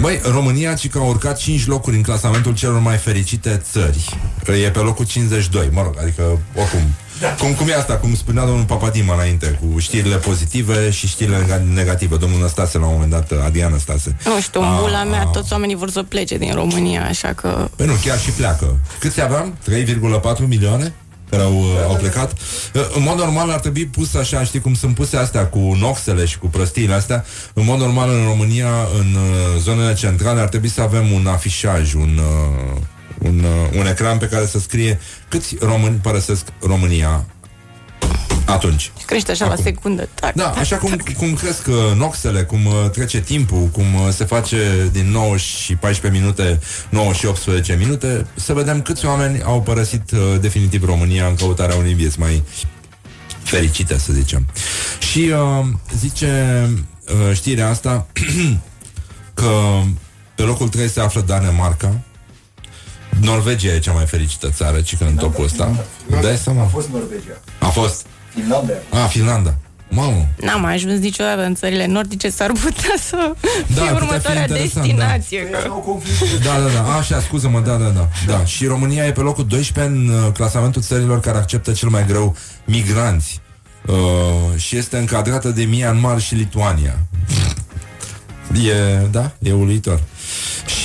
Băi, România ci că a urcat 5 locuri în clasamentul celor mai fericite țări. E pe locul 52, mă rog, adică oricum. Cum, cum e asta, cum spunea domnul Papadima înainte, cu știrile pozitive și știrile nega- negative. Domnul Năstase la un moment dat, Adrian Năstase. Nu știu, în bula mea toți oamenii vor să plece din România, așa că Păi nu, chiar și pleacă. Câți aveam? 3,4 milioane? care au, uh, au plecat. Uh, În mod normal ar trebui pus așa, știi cum sunt puse astea cu noxele și cu prostiile astea. În mod normal în România, în uh, zonele centrale, ar trebui să avem un afișaj, un, uh, un, uh, un ecran pe care să scrie câți români părăsesc România atunci. crește așa Acum. la secundă. Tac, Da, tac, așa cum, tac. cum cresc uh, noxele, cum uh, trece timpul, cum uh, se face din 9 și 14 minute, 9 și 18 minute, să vedem câți oameni au părăsit uh, definitiv România în căutarea unei vieți mai fericite, să zicem. Și uh, zice uh, știrea asta că pe locul 3 se află Danemarca, Norvegia e cea mai fericită țară, ci că în topul ăsta. Dai seama? A fost Norvegia. A fost. Finlanda. A, Finlanda. Mamă. N-am mai ajuns niciodată în țările nordice, s-ar putea să Da, fie ar putea fi următoarea interesant, destinație. Că... Da, da, da. Așa, scuză-mă, da, da, da. da. Și România e pe locul 12 în uh, clasamentul țărilor care acceptă cel mai greu migranți. Uh, și este încadrată de Myanmar și Lituania. E, da, e uluitor.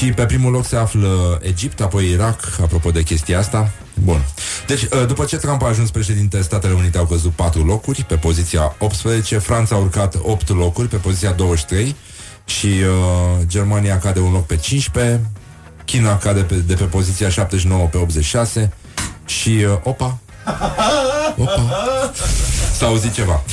Și pe primul loc se află Egipt, apoi Irak, apropo de chestia asta. Bun. Deci, uh, după ce Trump a ajuns președinte, Statele Unite au căzut 4 locuri pe poziția 18, Franța a urcat 8 locuri pe poziția 23 și uh, Germania cade un loc pe 15, China cade pe, de pe poziția 79 pe 86 și uh, opa, opa, s-a auzit ceva.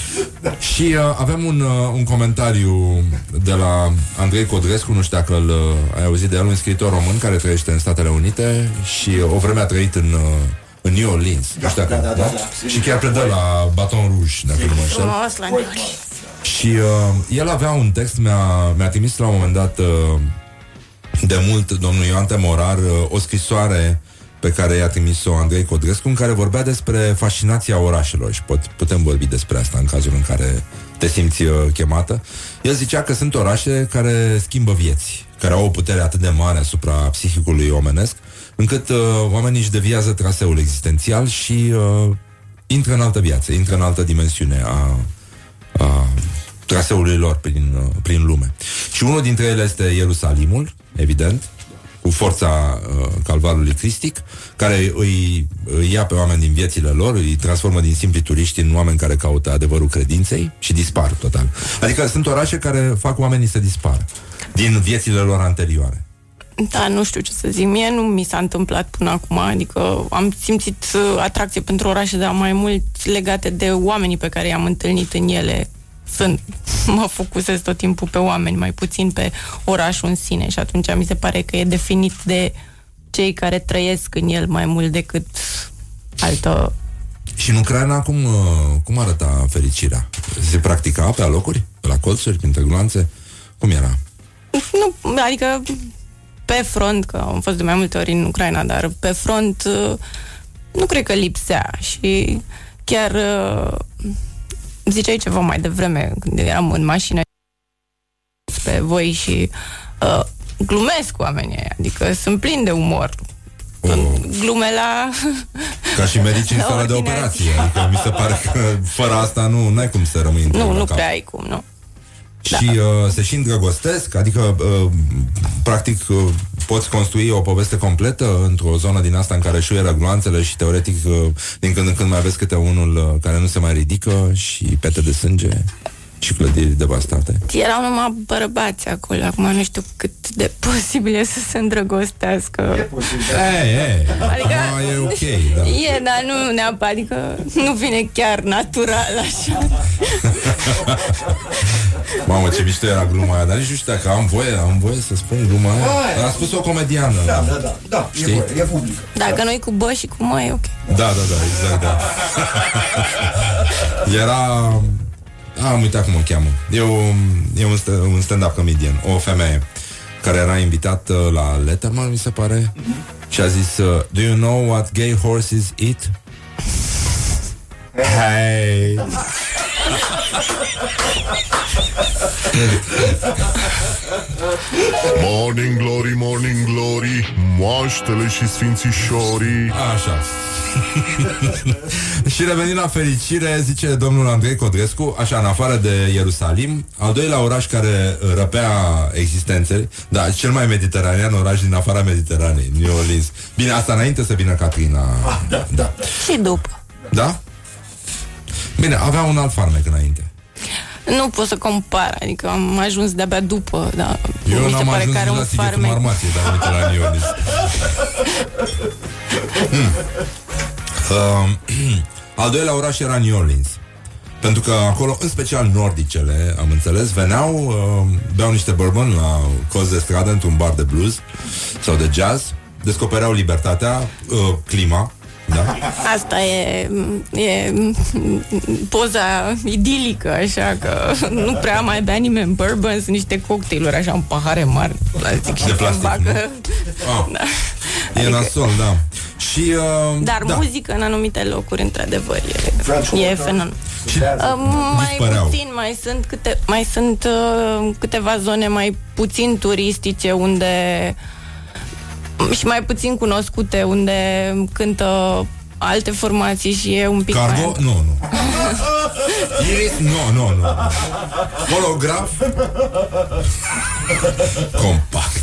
Și uh, avem un, uh, un comentariu de la Andrei Codrescu, nu știu dacă îl uh, ai auzit de el, un scriitor român care trăiește în Statele Unite și uh, o vreme a trăit în, uh, în New Orleans. Nu știu dacă, da, da, da, da. Și chiar predă la Baton Rouge, dacă nu mă înșel. Frumos la New Orleans. Și uh, el avea un text, mi-a, mi-a trimis la un moment dat uh, de mult domnul Ioan Temorar uh, o scrisoare pe care i-a trimis-o Andrei Codrescu în care vorbea despre fascinația orașelor și pot, putem vorbi despre asta în cazul în care te simți uh, chemată. El zicea că sunt orașe care schimbă vieți, care au o putere atât de mare asupra psihicului omenesc, încât uh, oamenii își deviază traseul existențial și uh, intră în altă viață, intră în altă dimensiune a, a traseului lor prin, uh, prin lume. Și unul dintre ele este Ierusalimul, evident, cu forța uh, calvarului cristic, care îi, îi ia pe oameni din viețile lor, îi transformă din simpli turiști în oameni care caută adevărul credinței și dispar total. Adică sunt orașe care fac oamenii să dispară din viețile lor anterioare. Da, nu știu ce să zic. Mie nu mi s-a întâmplat până acum, adică am simțit uh, atracție pentru orașe, dar mai mult legate de oamenii pe care i-am întâlnit în ele. Sunt, mă focusez tot timpul pe oameni, mai puțin pe orașul în sine și atunci mi se pare că e definit de cei care trăiesc în el mai mult decât altă... Și în Ucraina cum, uh, cum arăta fericirea? Se practica pe alocuri? La colțuri, printre gloanțe? Cum era? Nu, adică pe front, că am fost de mai multe ori în Ucraina, dar pe front uh, nu cred că lipsea și chiar uh, ziceai ceva mai devreme când eram în mașină pe voi și uh, glumesc cu oamenii aia, adică sunt plin de umor. O, Glume la... ca și medici în La sala de ordinea operație. Adică mi se pare că fără asta nu ai cum să rămâi într-un Nu, nu cap. prea ai cum, nu. Și uh, se și îndrăgostesc, adică uh, practic uh, poți construi o poveste completă într-o zonă din asta în care șuieră gloanțele și teoretic uh, din când în când mai aveți câte unul uh, care nu se mai ridică și pete de sânge și clădiri devastate. Erau numai bărbați acolo, acum nu știu cât de posibil e să se îndrăgostească. E posibil. Ei, ei, Adică- acum e ok, da. E, dar nu neapărat, adică nu vine chiar natural așa. Mamă, ce mișto era gluma aia, dar nici nu știu dacă am voie, am voie să spun gluma aia. Aia. Dar a spus o comediană. Da, da, da, da, e, Știi? voie, e public. Dacă nu-i cu bă și cu mă, e ok. Da, da, da, exact, da. Era... Am uitat cum o cheamă. E, o, e un, st- un stand-up comedian, o femeie care era invitată la Letterman, mi se pare, și a zis uh, Do you know what gay horses eat? Hey! Morning glory, morning glory Moaștele și sfințișorii Așa. și revenind la fericire, zice domnul Andrei Codrescu, așa, în afară de Ierusalim, al doilea oraș care răpea existențele, da, cel mai mediteranean oraș din afara Mediteranei, New Orleans. Bine, asta înainte să vină Catrina. Ah, da. da. Și după. Da? Bine, avea un alt farmec înainte. Nu pot să compar, adică am ajuns de-abia după, dar Eu mi se n-am pare ajuns că are la un Sighetul farmec. Marmației, dar uite la New Orleans. Hmm. Uh, al doilea oraș era New Orleans. Pentru că acolo, în special nordicele, am înțeles, veneau, uh, beau niște bourbon la cozi de stradă într-un bar de blues sau de jazz, descopereau libertatea, uh, clima, da? Asta e, e poza idilică, așa că nu prea mai bea nimeni bourbon, sunt niște cocktailuri așa în pahare mari, plastic și De se plastic, bagă. Ah, Da. e nasol, da. Și, uh, Dar da. muzică în anumite locuri, într-adevăr, e, e fenomenal. Și Uh, mai dispăreau. puțin, mai sunt, câte, mai sunt uh, câteva zone mai puțin turistice unde și mai puțin cunoscute, unde cântă alte formații și e un pic Cargo? mai... Nu, nu. Iris? Nu, nu, nu. Holograf? Compact.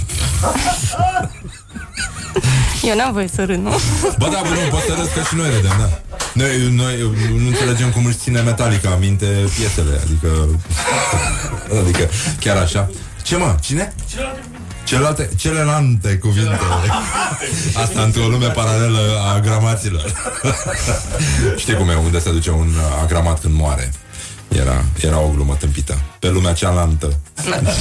Eu n-am voie să râd, nu? Bă, da, bă, nu, poți să râzi că și noi râdem, da. Noi, noi nu înțelegem cum își ține Metallica minte piesele, adică... Adică, chiar așa. Ce mă? Cine? Celelalte, celelalte cuvinte. Asta într-o lume paralelă a gramaților. Știi cum e, unde se duce un agramat când moare. Era, era o glumă tâmpită. Pe lumea cealaltă.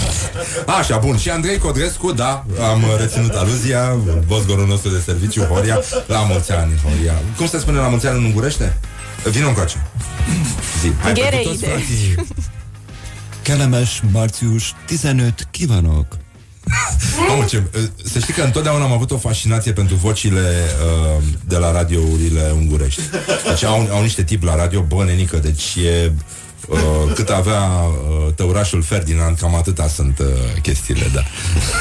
Așa, bun. Și Andrei Codrescu, da, am reținut aluzia, bosgorul nostru de serviciu, Horia, la mulți ani, Horia. Cum se spune la mulți ani în ungurește? Vino încoace. Zi. Hai, pentru Ghereide. toți frații. Kellemes március 15 kívánok! Mamă, ce, să știi că întotdeauna am avut o fascinație pentru vocile uh, de la radiourile ungurești. Deci au, au niște tip la radio, bă, nenică, deci e... Uh, cât avea uh, tăurașul Ferdinand, cam atâta sunt uh, chestiile, da.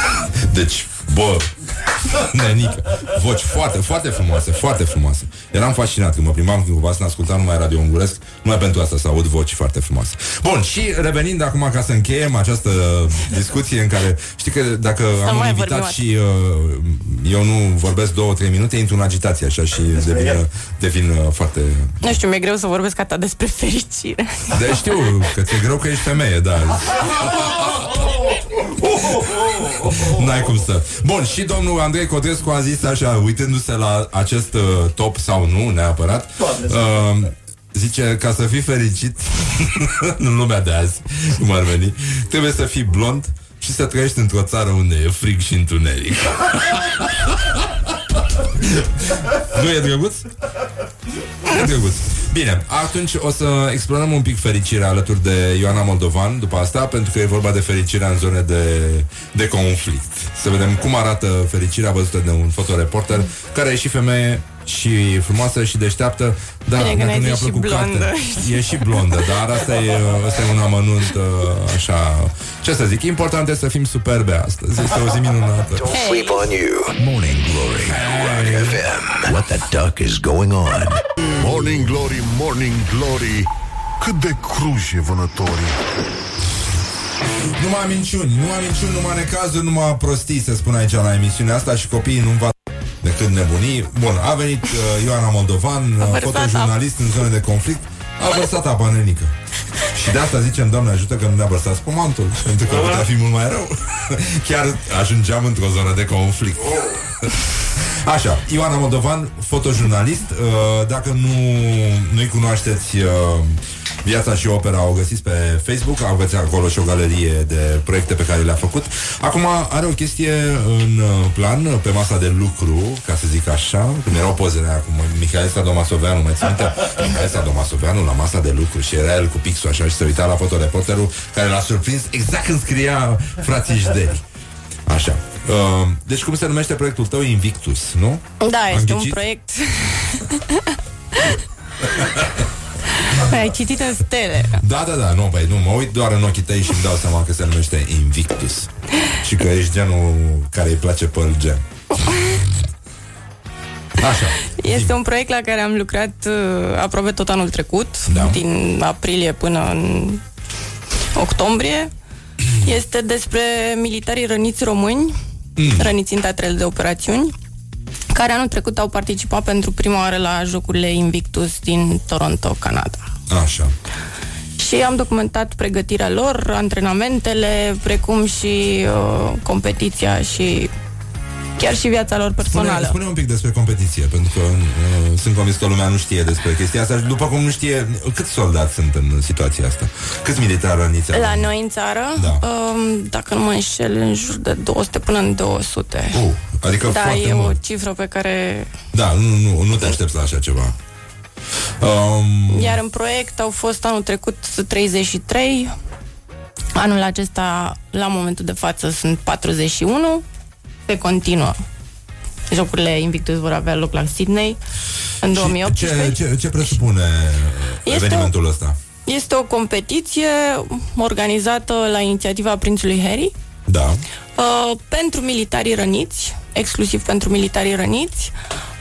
Deci, bă, nenică, voci foarte, foarte frumoase, foarte frumoase. Eram fascinat când mă plimbam cu vas, ascultam numai radio unguresc, numai pentru asta să aud voci foarte frumoase. Bun, și revenind acum ca să încheiem această discuție în care, știi că dacă Să am un mai invitat vorbim și uh, eu nu vorbesc două, trei minute, intru în agitație așa și devin, uh, devin uh, foarte... Nu știu, mi-e greu să vorbesc atât despre fericire. De știu că ți-e greu că ești femeie, da. N-ai cum să. Bun, și domnul Andrei Codrescu a zis așa, uitându-se la acest uh, top sau nu, neapărat. Uh, zice, ca să fii fericit în lumea de azi, cum ar veni, trebuie să fii blond și să trăiești într-o țară unde e frig și întuneric. nu e drăguț? E drăguț. Bine, atunci o să explorăm un pic fericirea alături de Ioana Moldovan după asta, pentru că e vorba de fericirea în zone de, de conflict. Să vedem cum arată fericirea văzută de un fotoreporter care e și femeie și frumoasă și deșteaptă, dar Bine că dacă n-ai nu i-a zis și plăcut blondă. cartea. E și blondă, dar asta e, asta e un amănunt uh, așa... Ce să zic, important este să fim superbe astăzi. Este o zi minunată. Don't sleep on you. Morning Glory. Rock FM. What the duck is going on? Morning Glory, Morning Glory Cât de cruji e vânătorii Numai minciuni, numai minciuni, numai necazuri, numai prostii, se spune aici la emisiunea asta și copiii nu învață decât nebunii. Bun, a venit uh, Ioana Moldovan, uh, vărsat fotojurnalist în zone de conflict, a vărsat apa nenică. Și de asta zicem, Doamne ajută că nu ne-a vărsat spumantul Pentru că putea fi mult mai rău Chiar ajungeam într-o zonă de conflict Așa, Ioana Moldovan, fotojurnalist uh, Dacă nu, nu-i cunoașteți uh, Viața și opera o găsiți pe Facebook Aveți acolo și o galerie de proiecte pe care le-a făcut Acum are o chestie în uh, plan Pe masa de lucru, ca să zic așa Când erau pozele aia cu Michael Sadomasoveanu Mai țin minte? Michael Sadomasoveanu la masa de lucru Și era el cu pixul așa și se uita la fotoreporterul Care l-a surprins exact când scria Frații Jderi Așa Uh, deci cum se numește proiectul tău? Invictus, nu? Da, Am este un ghicit? proiect Păi, ai citit în stele. Da, da, da, nu, băi, nu, mă uit doar în ochii tăi și îmi dau seama că se numește Invictus. Și că ești genul care îi place pe gen Așa Este un proiect la care am lucrat uh, aproape tot anul trecut Da. Din aprilie până în octombrie. Este despre militarii răniți români Mm. Răniți în teatrele de operațiuni Care anul trecut au participat pentru prima oară la Jocurile Invictus din Toronto, Canada. Așa. Și am documentat pregătirea lor, antrenamentele, precum și uh, competiția și chiar și viața lor personală. Spune, spune un pic despre competiție Pentru că uh, sunt convins că lumea nu știe despre chestia asta Și după cum nu știe Câți soldați sunt în situația asta? Câți militari răniți au? La noi în țară, Da. um, dacă nu mă înșel, în jur de 200 până în 200. Uh, adică da, foarte e mult. o cifră pe care... Da, nu, nu, nu te aștepți la așa ceva um, Iar în proiect au fost anul trecut 33, anul acesta, la momentul de față, sunt 41, pe continuă. Jocurile Invictus vor avea loc la Sydney în 2018. ce, ce, ce presupune Este evenimentul ăsta? Este o competiție organizată la inițiativa Prințului Harry Da. uh, pentru militarii răniți, exclusiv pentru militarii răniți.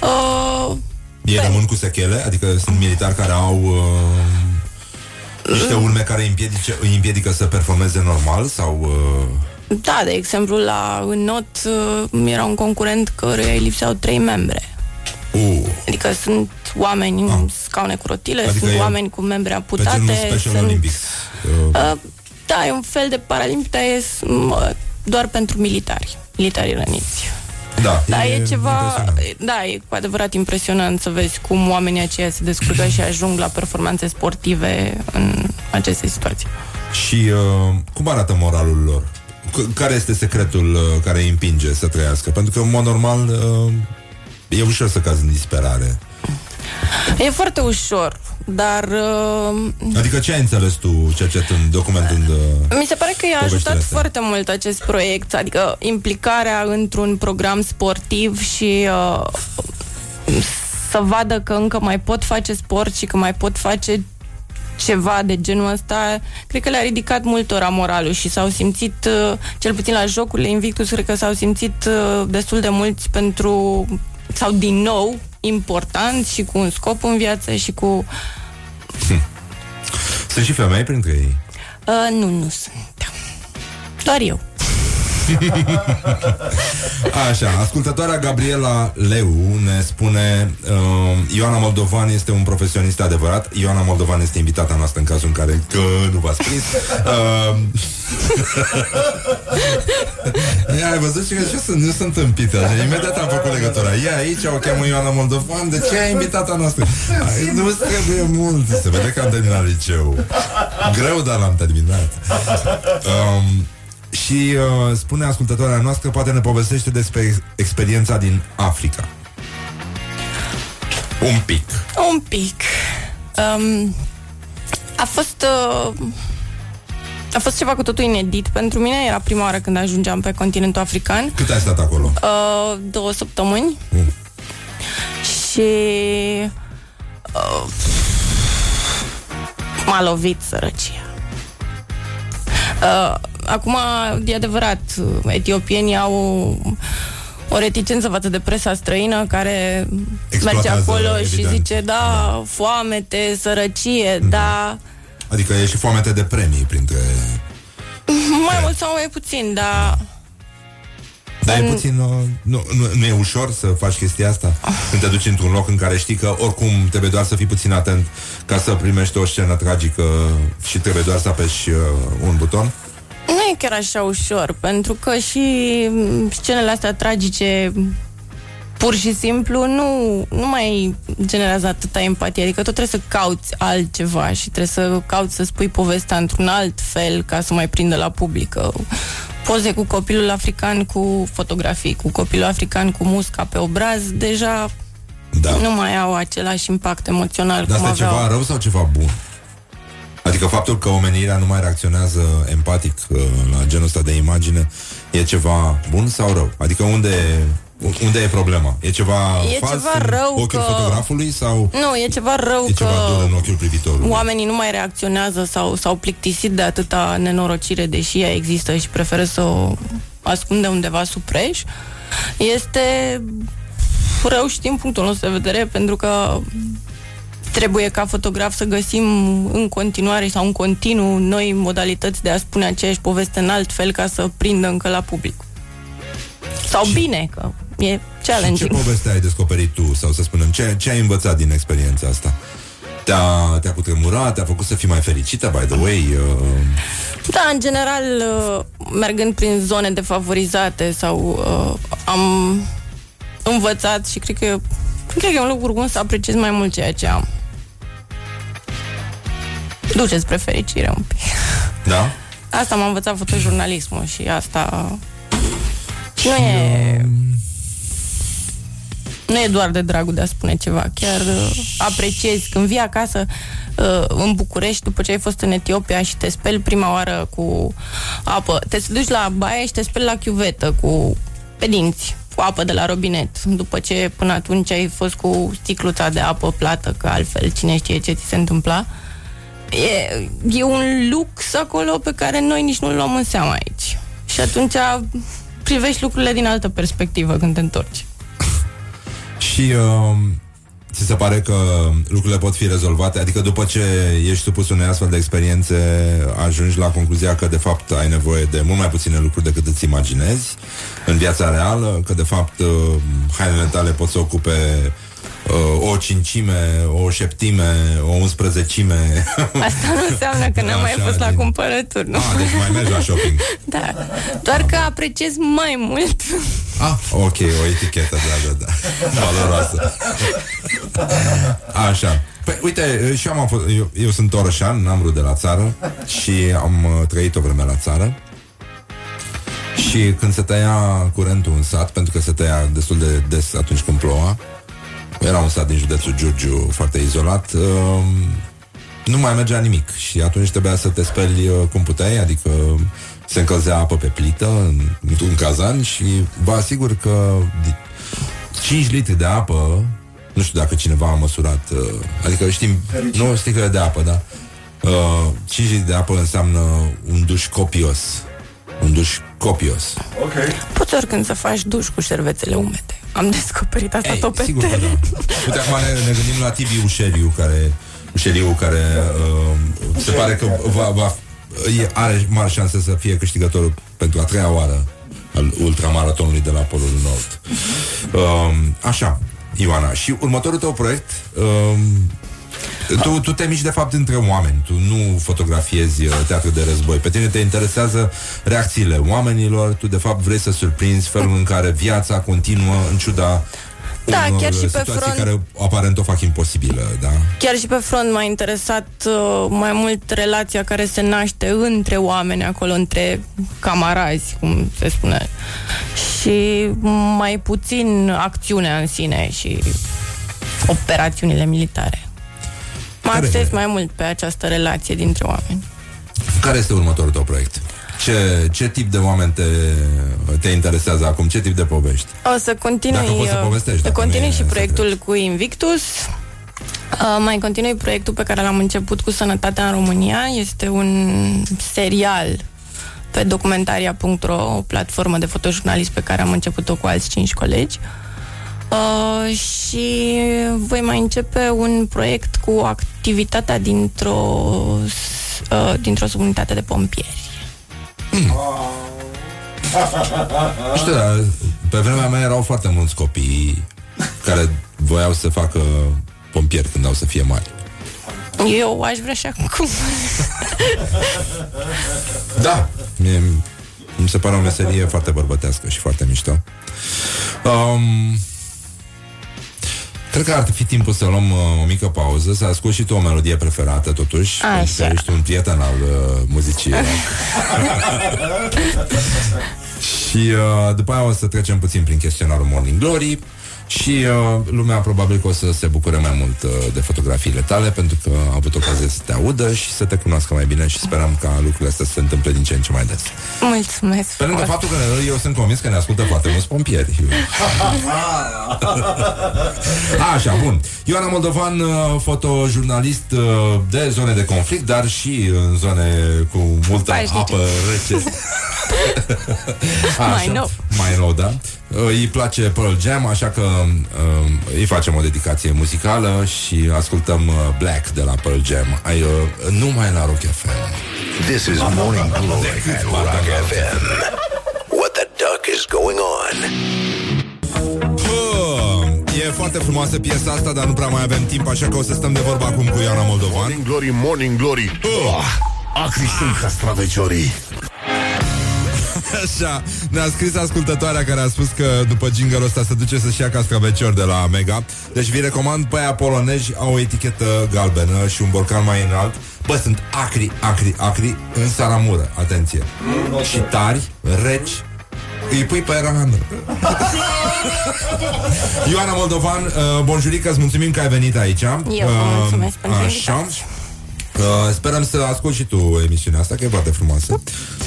Uh, Ei rămân cu sechele? Adică sunt militari care au uh, niște urme care îi împiedice, îi împiedică să performeze normal sau... Uh, da, de exemplu, la în not uh, era un concurent căruia îi lipseau trei membre. uh, Adică sunt oameni în scaune cu rotile, Adică sunt e oameni cu membre pe genul amputate. Special sunt, Olympics. Uh, uh, da, e un fel de paralimpic, dar e s- m- doar pentru militari, militarii răniți. da, Da, e, ceva, impresionant. da, e cu adevărat impresionant să vezi cum oamenii aceia se descurcă și ajung la performanțe sportive în aceste situații. Și uh, cum arată moralul lor? C- care este secretul uh, care îi împinge să trăiască? Pentru că, în mod normal, uh, e ușor să cazi în disperare. E foarte ușor, dar uh, Adică ce ai înțeles tu cercetând, documentând... Uh, mi se pare că i-a Poveștile ajutat astea. foarte mult acest proiect, adică implicarea într-un program sportiv și uh, să vadă că încă mai pot face sport și că mai pot face ceva de genul ăsta, cred că le-a ridicat multora moralul și s-au simțit, uh, cel puțin la jocurile Invictus, cred că s-au simțit uh, destul de mulți pentru, sau din nou, important și cu un scop în viață și cu... sunt și femei printre ei. Uh, nu, nu sunt. Doar eu. Așa, ascultătoarea Gabriela Leu ne spune uh, Ioana Moldovan este un profesionist adevărat. Ioana Moldovan este invitata noastră în cazul în care că nu v-ați prins. Uh, Ia, ai văzut ce, ce sunt, nu sunt împită Așa, Imediat am făcut legătura. Ia aici, o cheamă Ioana Moldovan. De ce ai invitata noastră? Ai, nu trebuie mult. Se vede că am terminat liceu Greu, dar l-am terminat. Um, și uh, spune ascultătoarea noastră Poate ne povestește despre ex- experiența din Africa Un pic Un pic. Um, a fost... Uh, a fost ceva cu totul inedit pentru mine. Era prima oară când ajungeam pe continentul african. Cât ai stat acolo? Uh, două săptămâni. Mm. Și... Uh, m-a lovit sărăcia. Uh, acum, e adevărat, etiopienii au o reticență față de presa străină care merge Exploatează, acolo și evident. zice, da, foamete, sărăcie, da, Adică e și foamete de premii printre... mai mult sau mai puțin, dar Dar e În- puțin... Uh, nu, nu, nu e ușor să faci chestia asta Când te duci într-un loc în care știi că Oricum trebuie doar să fii puțin atent Ca să primești o scenă tragică Și trebuie doar să apeși uh, un buton Nu e chiar așa ușor, pentru că și m, scenele astea tragice pur și simplu nu, nu mai generează atâta empatie, adică tot trebuie să cauți altceva și trebuie să cauți să spui povestea într-un alt fel ca să mai prindă la publică. Poze cu copilul african cu fotografii, cu copilul african cu musca pe obraz, deja da. nu mai au același impact emoțional Dar cum asta e aveau. ceva rău sau ceva bun? Adică faptul că omenirea nu mai reacționează empatic uh, la genul ăsta de imagine e ceva bun sau rău? Adică unde, unde e problema? E ceva E fals ceva în rău ochiul că- fotografului sau Nu, e ceva rău e că ceva dur în ochiul privitorului? oamenii nu mai reacționează sau s-au plictisit de atâta nenorocire, deși ea există și preferă să o ascunde undeva sub preș, este rău și din punctul nostru de vedere, pentru că trebuie ca fotograf să găsim în continuare sau în continuu noi modalități de a spune aceeași poveste în alt fel ca să prindă încă la public. Sau bine, că e Ce challenging. poveste ai descoperit tu, sau să spunem, ce, ce ai învățat din experiența asta? Te-a, te-a cutremurat, te-a făcut să fii mai fericită, by the way? Uh, Da, în general, uh, mergând prin zone defavorizate sau uh, am învățat și cred că cred că e un lucru bun să apreciez mai mult ceea ce am. Duce spre fericire un pic. da? Asta m-a învățat fotojurnalismul și asta și nu e nu e doar de dragul de a spune ceva, chiar uh, apreciezi când vii acasă uh, în București după ce ai fost în Etiopia și te speli prima oară cu apă, te duci la baie și te speli la chiuvetă cu pe dinți, cu apă de la robinet, după ce până atunci ai fost cu sticluța de apă plată, că altfel cine știe ce ți se întâmpla. E, e un lux acolo pe care noi nici nu-l luăm în seama aici. Și atunci privești lucrurile din altă perspectivă când te întorci. Și uh, ți se pare că lucrurile pot fi rezolvate? Adică după ce ești supus unei astfel de experiențe, ajungi la concluzia că de fapt ai nevoie de mult mai puține lucruri decât îți imaginezi în viața reală, că de fapt uh, hainele tale pot să ocupe uh, o cincime, o șeptime, o unsprezecime. Asta nu înseamnă că n-am mai Așa, fost la din- cumpărături, nu? Ah, deci mai mergi la shopping. Da. Doar că apreciez mai mult. Ah, ok, o etichetă, da, da, da. Valoroasă. Așa. Păi, uite, și eu, am fost, eu, eu sunt orășan, n-am rude la țară și am uh, trăit o vreme la țară. Și când se tăia curentul în sat, pentru că se tăia destul de des atunci când ploua, era un sat din județul Giurgiu foarte izolat, uh, nu mai mergea nimic și atunci trebuia să te speli uh, cum puteai, adică se încălzea apă pe plită în, într-un cazan și vă asigur că di- 5 litri de apă, nu știu dacă cineva a măsurat, uh, adică știm, nu o sticlă de apă, da? Uh, 5 litri de apă înseamnă un duș copios. Un duș copios. Ok. Poți oricând să faci duș cu șervețele umede. Am descoperit asta tot pe Sigur că teren. da. Uite, acum ne, ne gândim la Tibi Ușeriu, care, Ușeriu, care uh, se pare că va, va, e, are mari șanse să fie câștigătorul pentru a treia oară al ultramaratonului de la Polul Nord. Uh, așa, Ioana. Și următorul tău proiect... Uh, tu, tu te miști de fapt între oameni Tu nu fotografiezi uh, teatru de război Pe tine te interesează reacțiile oamenilor Tu de fapt vrei să surprinzi felul în care viața continuă În ciuda Da, unor chiar și pe situații front. care aparent o fac imposibilă da? Chiar și pe front m-a interesat uh, mai mult relația care se naște între oameni acolo, între camarazi, cum se spune. Și mai puțin acțiunea în sine și operațiunile militare. Mă Care- acces mai mult pe această relație dintre oameni. Care este următorul tău proiect? Ce, ce tip de oameni te, te interesează acum? Ce tip de povești? O să continui, Dacă poți să uh, povestești, să dacă nu continui e și proiectul cu Invictus. Uh, mai continui proiectul pe care l-am început cu Sănătatea în România. Este un serial pe documentaria.ro, o platformă de fotojurnalism pe care am început-o cu alți cinci colegi. Uh, și voi mai începe un proiect cu activitatea dintr-o uh, dintr-o subunitate de pompieri. Nu știu, dar pe vremea mea erau foarte mulți copii care voiau să facă pompieri când au să fie mari. Eu aș vrea și acum. Da, mie, mi se pare o meserie foarte bărbătească și foarte mișto. Um, cred că ar fi timpul să luăm uh, o mică pauză, să ascult și tu o melodie preferată, totuși. Așa. pentru că Ești un prieten al uh, muzicii. și uh, după aia o să trecem puțin prin chestionarul Morning Glory și uh, lumea probabil că o să se bucure mai mult uh, de fotografiile tale pentru că a avut ocazia să te audă și să te cunoască mai bine și sperăm ca lucrurile astea să se întâmple din ce în ce mai des. Mulțumesc Pe lângă frumos. faptul că eu sunt convins că ne ascultă foarte mulți pompieri. Așa, bun. Ioana Moldovan, uh, fotojurnalist uh, de zone de conflict, dar și în zone cu multă Pașnice. apă rece. Mai nou. Mai nou, da. Uh, Îi place Pearl Jam, așa că uh, îi facem o dedicație muzicală și ascultăm uh, Black de la Pearl Jam. Ai, uh, numai la Rock FM. This is Morning Glory at Rock FM. What the duck is going on? Bă, E foarte frumoasă piesa asta, dar nu prea mai avem timp, așa că o să stăm de vorba acum cu Ioana Moldovan. Morning Glory, Morning Glory. Oh, acri sunt castraveciorii. Așa, ne-a scris ascultătoarea care a spus că după jingle ăsta se duce să-și ia castraveciori de la Mega. Deci vi recomand pe aia polonezi, au o etichetă galbenă și un borcan mai înalt. Bă, sunt acri, acri, acri în saramură, atenție. Și tari, reci, îi pui pe rană. Ioana Moldovan, uh, bonjurică, îți mulțumim că ai venit aici. Eu vă Uh, mulțumesc pentru Așa. invitație. Uh, sperăm să asculti și tu emisiunea asta, că e foarte frumoasă.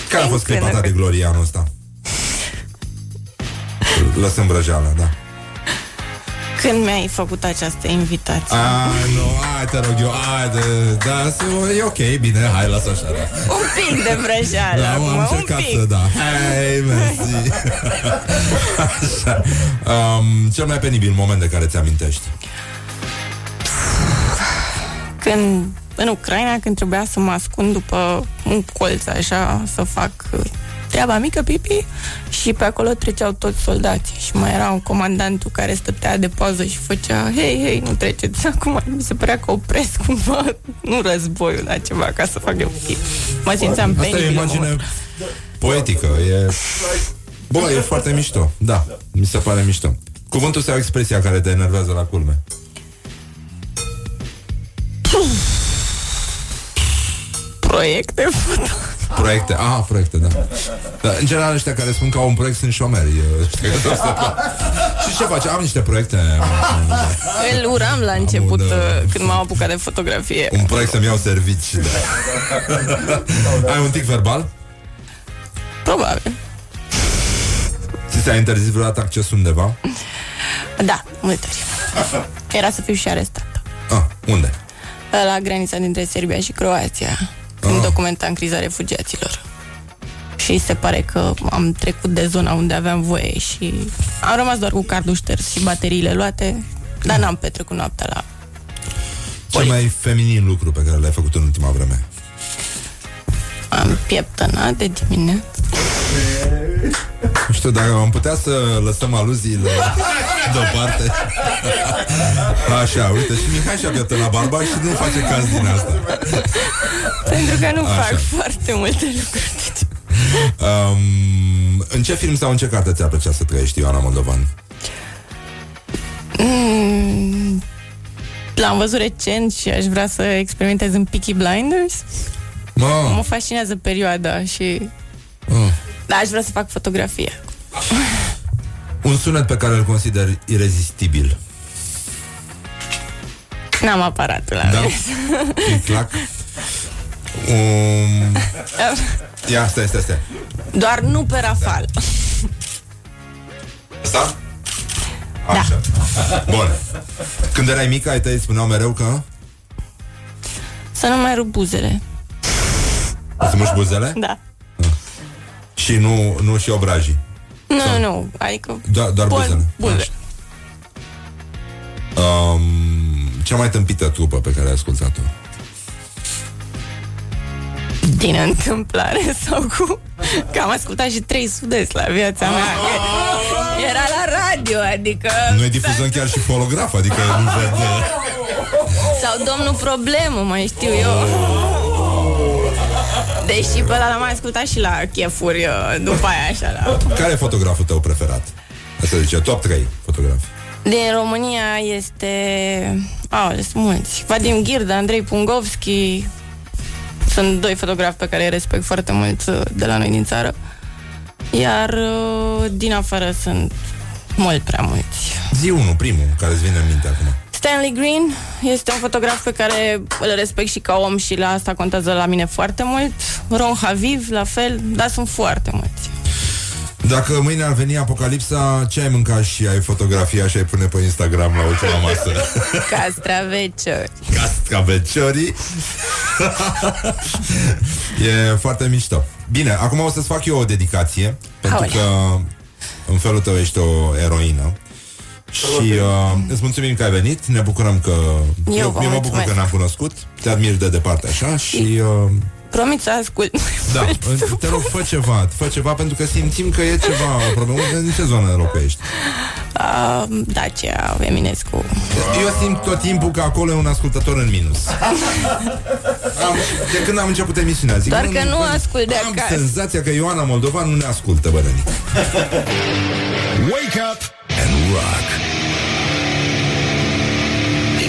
Care a fost clipa ta de glorie anul ăsta? Lăsăm vrăjeala, da. Când mi-ai făcut această invitație? A, nu, hai te rog eu, hai de, da, so, e ok, bine, hai, lasă așa, da. Un pic de vrăjeală Da, acum, am un încercat pic. să, da. Hai, mersi. Așa. Um, cel mai penibil moment de care ți-amintești? Când, în Ucraina, când trebuia să mă ascund după un colț, așa, să fac uh, treaba mică, pipi, și pe acolo treceau toți soldații și mai era un comandantul care stătea de poză și făcea, hei, hei, nu treceți acum, mi se părea că opresc cumva, nu războiul, dar ceva, ca să fac eu pipi. Mă simțeam Asta e o penibil. imagine poetică, e... Bă, e foarte mișto, da, mi se pare mișto. Cuvântul sau expresia care te enervează la culme? Proiecte Proiecte, ah, proiecte, da. da. În general, ăștia care spun că au un proiect sunt șomeri. e, știi că tot asta- Și ce faci? Am niște proiecte. Îl uram la început un, uh, uh, când m-am apucat de fotografie. Un proiect să-mi iau servici. Da. Ai un tic verbal? Probabil. Ți s-a interzis vreodată accesul undeva? Da, multe ori. Era să fiu și arestat. Ah, unde? La granița dintre Serbia și Croația. Când Ah. documentam criza refugiaților. Și se pare că am trecut de zona unde aveam voie și am rămas doar cu cardul șters și bateriile luate, dar n-am petrecut noaptea la... Cel mai feminin lucru pe care l-ai făcut în ultima vreme? Am pieptănat de dimineață. Nu știu, dacă am putea să lăsăm aluziile deoparte. Așa, uite, și Mihai și-a pieptat la barba și nu face caz din asta. Pentru că nu Așa. fac foarte multe lucruri. Um, în ce film sau în ce carte ți-ar plăcea să trăiești, Ioana Moldovan? Mm, L-am văzut recent și aș vrea să experimentez în Peaky Blinders. Mă, Mă fascinează perioada și... oh. Da, aș vrea să fac fotografie. Un sunet pe care îl consider irezistibil. N-am aparatul la Da? mine. Îi plac? Um, ia, stai, stai, stai. Doar nu pe rafal. Asta? Așa. Bun. Când erai mică, ai tăi spuneau mereu că Să nu mai rup buzele. îți muși buzele Da. Și nu, nu și obrajii. Nu, nu, nu. Adică... Doar, doar Bun, buzele. buze. Um, cea mai tâmpită trupă pe care ai ascultat-o. Din întâmplare sau cu... Că am ascultat și trei sudezi la viața mea. Că Era la radio, adică... Noi difuzăm chiar și holograf, adică nu văd... uh, Sau domnul problemă, mai știu eu. Deși pe ăla l-am mai ascultat și la chefuri uh, după aia așa la... Care e fotograful tău preferat? Asta zice, top 3 fotografi. Din România este... Au, sunt mulți. Vadim Ghirda, Andrei Pungovski. Sunt doi fotografi pe care îi respect foarte mult uh, de la noi din țară. Iar uh, din afară sunt mult prea mulți. Zi unul, primul, care îți vine în minte acum. Stanley Green este un fotograf pe care îl respect și ca om și la asta contează la mine foarte mult. Ron Haviv, la fel, dar sunt foarte mulți. Dacă mâine ar veni apocalipsa, ce ai mâncat și ai fotografia și ai pune pe Instagram la ultima masă? Castraveciori. Cascaveciorii E foarte mișto Bine, acum o să-ți fac eu o dedicație Pentru Aolea. că În felul tău ești o eroină Și uh, îți mulțumim că ai venit. Ne bucurăm că Eu Eu, vă eu mă bucur mulțumesc. că ne-am cunoscut. Te admir de departe așa Și uh, Promit să ascult. da, te rog, fă ceva Fă ceva pentru că simțim că e ceva o problemă În ce zonă locuiești? Uh, Dacia, Eminescu. Eu simt tot timpul că acolo e un ascultător în minus am, De când am început emisiunea zic, Doar că nu ascult de Am acasă. senzația că Ioana Moldovan nu ne ascultă, bărănic Wake up and rock.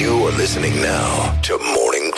You are listening now to Morning